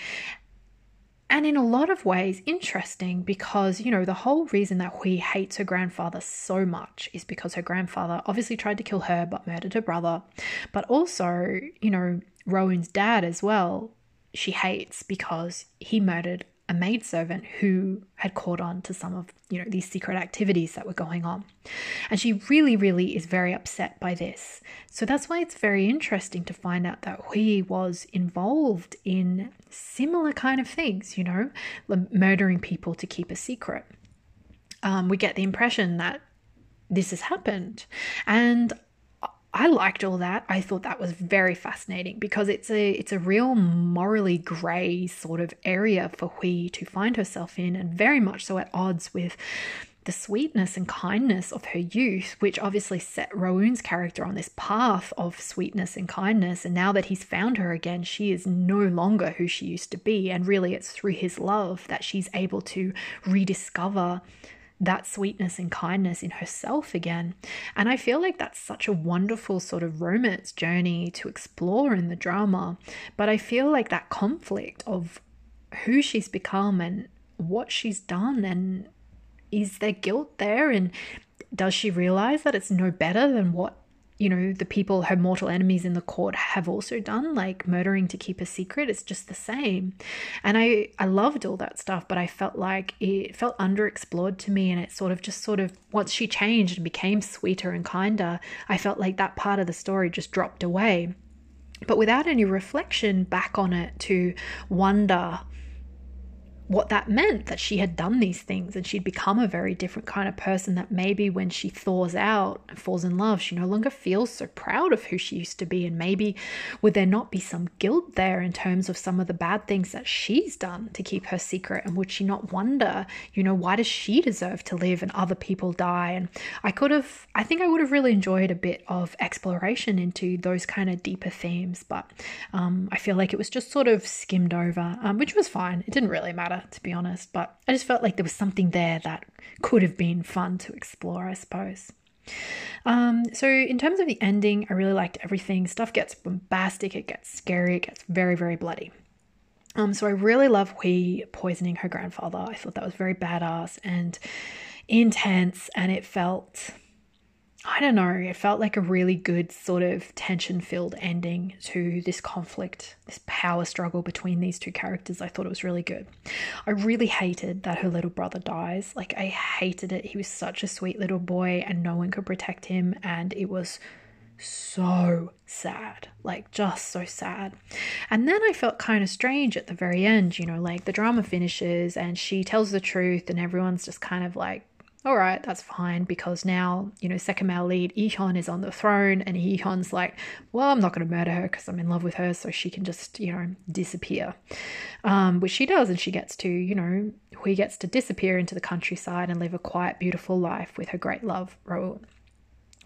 And in a lot of ways, interesting because, you know, the whole reason that Hui hates her grandfather so much is because her grandfather obviously tried to kill her but murdered her brother. But also, you know, Rowoon's dad as well, she hates because he murdered a maidservant who had caught on to some of you know these secret activities that were going on. And she really really is very upset by this. So that's why it's very interesting to find out that he was involved in similar kind of things you know murdering people to keep a secret. Um, we get the impression that this has happened. And I liked all that. I thought that was very fascinating because it's a it's a real morally grey sort of area for Hui to find herself in, and very much so at odds with the sweetness and kindness of her youth, which obviously set Rowoon's character on this path of sweetness and kindness. And now that he's found her again, she is no longer who she used to be. And really, it's through his love that she's able to rediscover that sweetness and kindness in herself again. And I feel like that's such a wonderful sort of romance journey to explore in the drama. But I feel like that conflict of who she's become and what she's done and is there guilt there and does she realize that it's no better than what you know, the people, her mortal enemies in the court have also done, like murdering to keep a secret. It's just the same. And I, I loved all that stuff, but I felt like it felt underexplored to me. And it sort of just sort of, once she changed and became sweeter and kinder, I felt like that part of the story just dropped away. But without any reflection back on it to wonder what that meant that she had done these things and she'd become a very different kind of person that maybe when she thaws out and falls in love she no longer feels so proud of who she used to be. And maybe would there not be some guilt there in terms of some of the bad things that she's done to keep her secret? And would she not wonder you know why does she deserve to live and other people die? And i could have i think i would have really enjoyed a bit of exploration into those kind of deeper themes but um, i feel like it was just sort of skimmed over um, which was fine. It didn't really matter to be honest, but I just felt like there was something there that could have been fun to explore, I suppose. Um, so, in terms of the ending, I really liked everything. Stuff gets bombastic, it gets scary, it gets very, very bloody. Um, so, I really love Hui poisoning her grandfather. I thought that was very badass and intense, and it felt I don't know, it felt like a really good sort of tension filled ending to this conflict, this power struggle between these two characters. I thought it was really good. I really hated that her little brother dies. Like, I hated it. He was such a sweet little boy and no one could protect him. And it was so sad, like just so sad. And then I felt kind of strange at the very end, you know, like the drama finishes and she tells the truth and everyone's just kind of like, all right, that's fine because now, you know, second male lead, Ihon is on the throne and Ihon's like, well, I'm not going to murder her because I'm in love with her so she can just, you know, disappear. Um, which she does and she gets to, you know, Hui gets to disappear into the countryside and live a quiet, beautiful life with her great love, Rowoon.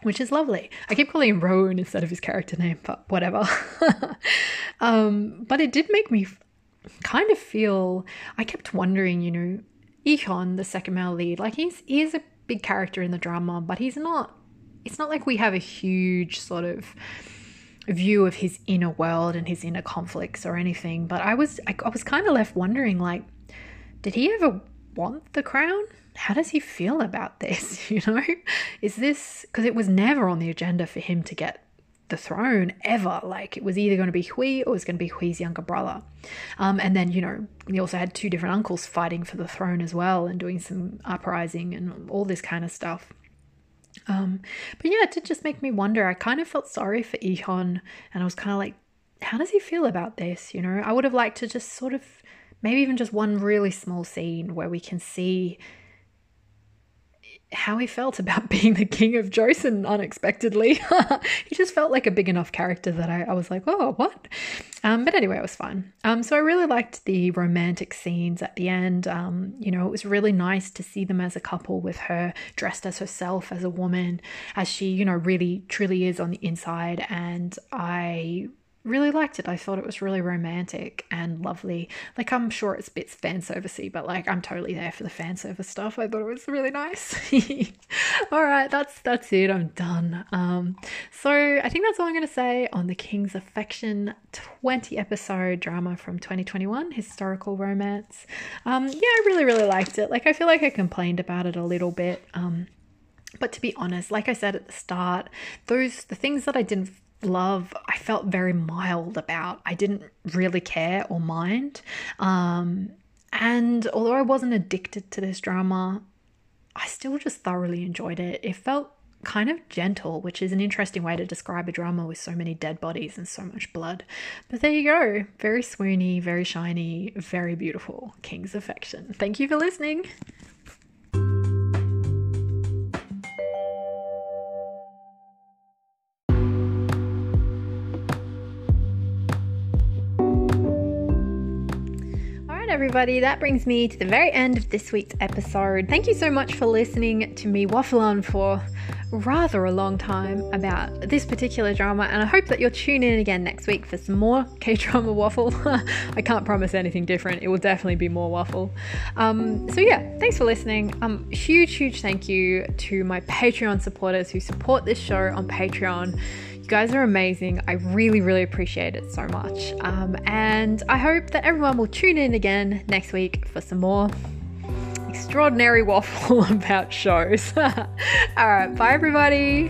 Which is lovely. I keep calling him Rowoon instead of his character name, but whatever. um, but it did make me kind of feel I kept wondering, you know, Ihon, the second male lead, like he's he is a big character in the drama, but he's not. It's not like we have a huge sort of view of his inner world and his inner conflicts or anything. But I was I, I was kind of left wondering, like, did he ever want the crown? How does he feel about this? You know, is this because it was never on the agenda for him to get the throne ever. Like it was either going to be Hui or it was going to be Hui's younger brother. Um, and then, you know, he also had two different uncles fighting for the throne as well and doing some uprising and all this kind of stuff. Um, but yeah, it did just make me wonder. I kind of felt sorry for Ihon and I was kind of like, how does he feel about this? You know, I would have liked to just sort of maybe even just one really small scene where we can see how he felt about being the king of Joseon unexpectedly. he just felt like a big enough character that I, I was like, oh, what? Um, but anyway, it was fun. Um, so I really liked the romantic scenes at the end. Um, you know, it was really nice to see them as a couple with her dressed as herself, as a woman, as she, you know, really truly is on the inside. And I really liked it. I thought it was really romantic and lovely. Like I'm sure it's bits fan servicey, but like I'm totally there for the fan service stuff. I thought it was really nice. all right, that's that's it. I'm done. Um, so I think that's all I'm gonna say on the King's Affection 20 episode drama from 2021, historical romance. Um, yeah, I really really liked it. Like I feel like I complained about it a little bit. Um, but to be honest, like I said at the start, those the things that I didn't love I felt very mild about. I didn't really care or mind. Um, And although I wasn't addicted to this drama, I still just thoroughly enjoyed it. It felt kind of gentle, which is an interesting way to describe a drama with so many dead bodies and so much blood. But there you go. Very swoony, very shiny, very beautiful. King's Affection. Thank you for listening. Everybody, that brings me to the very end of this week's episode. Thank you so much for listening to me waffle on for rather a long time about this particular drama, and I hope that you'll tune in again next week for some more K drama waffle. I can't promise anything different, it will definitely be more waffle. Um, so, yeah, thanks for listening. Um, huge, huge thank you to my Patreon supporters who support this show on Patreon guys are amazing. I really, really appreciate it so much. Um, and I hope that everyone will tune in again next week for some more extraordinary waffle about shows. All right, bye, everybody.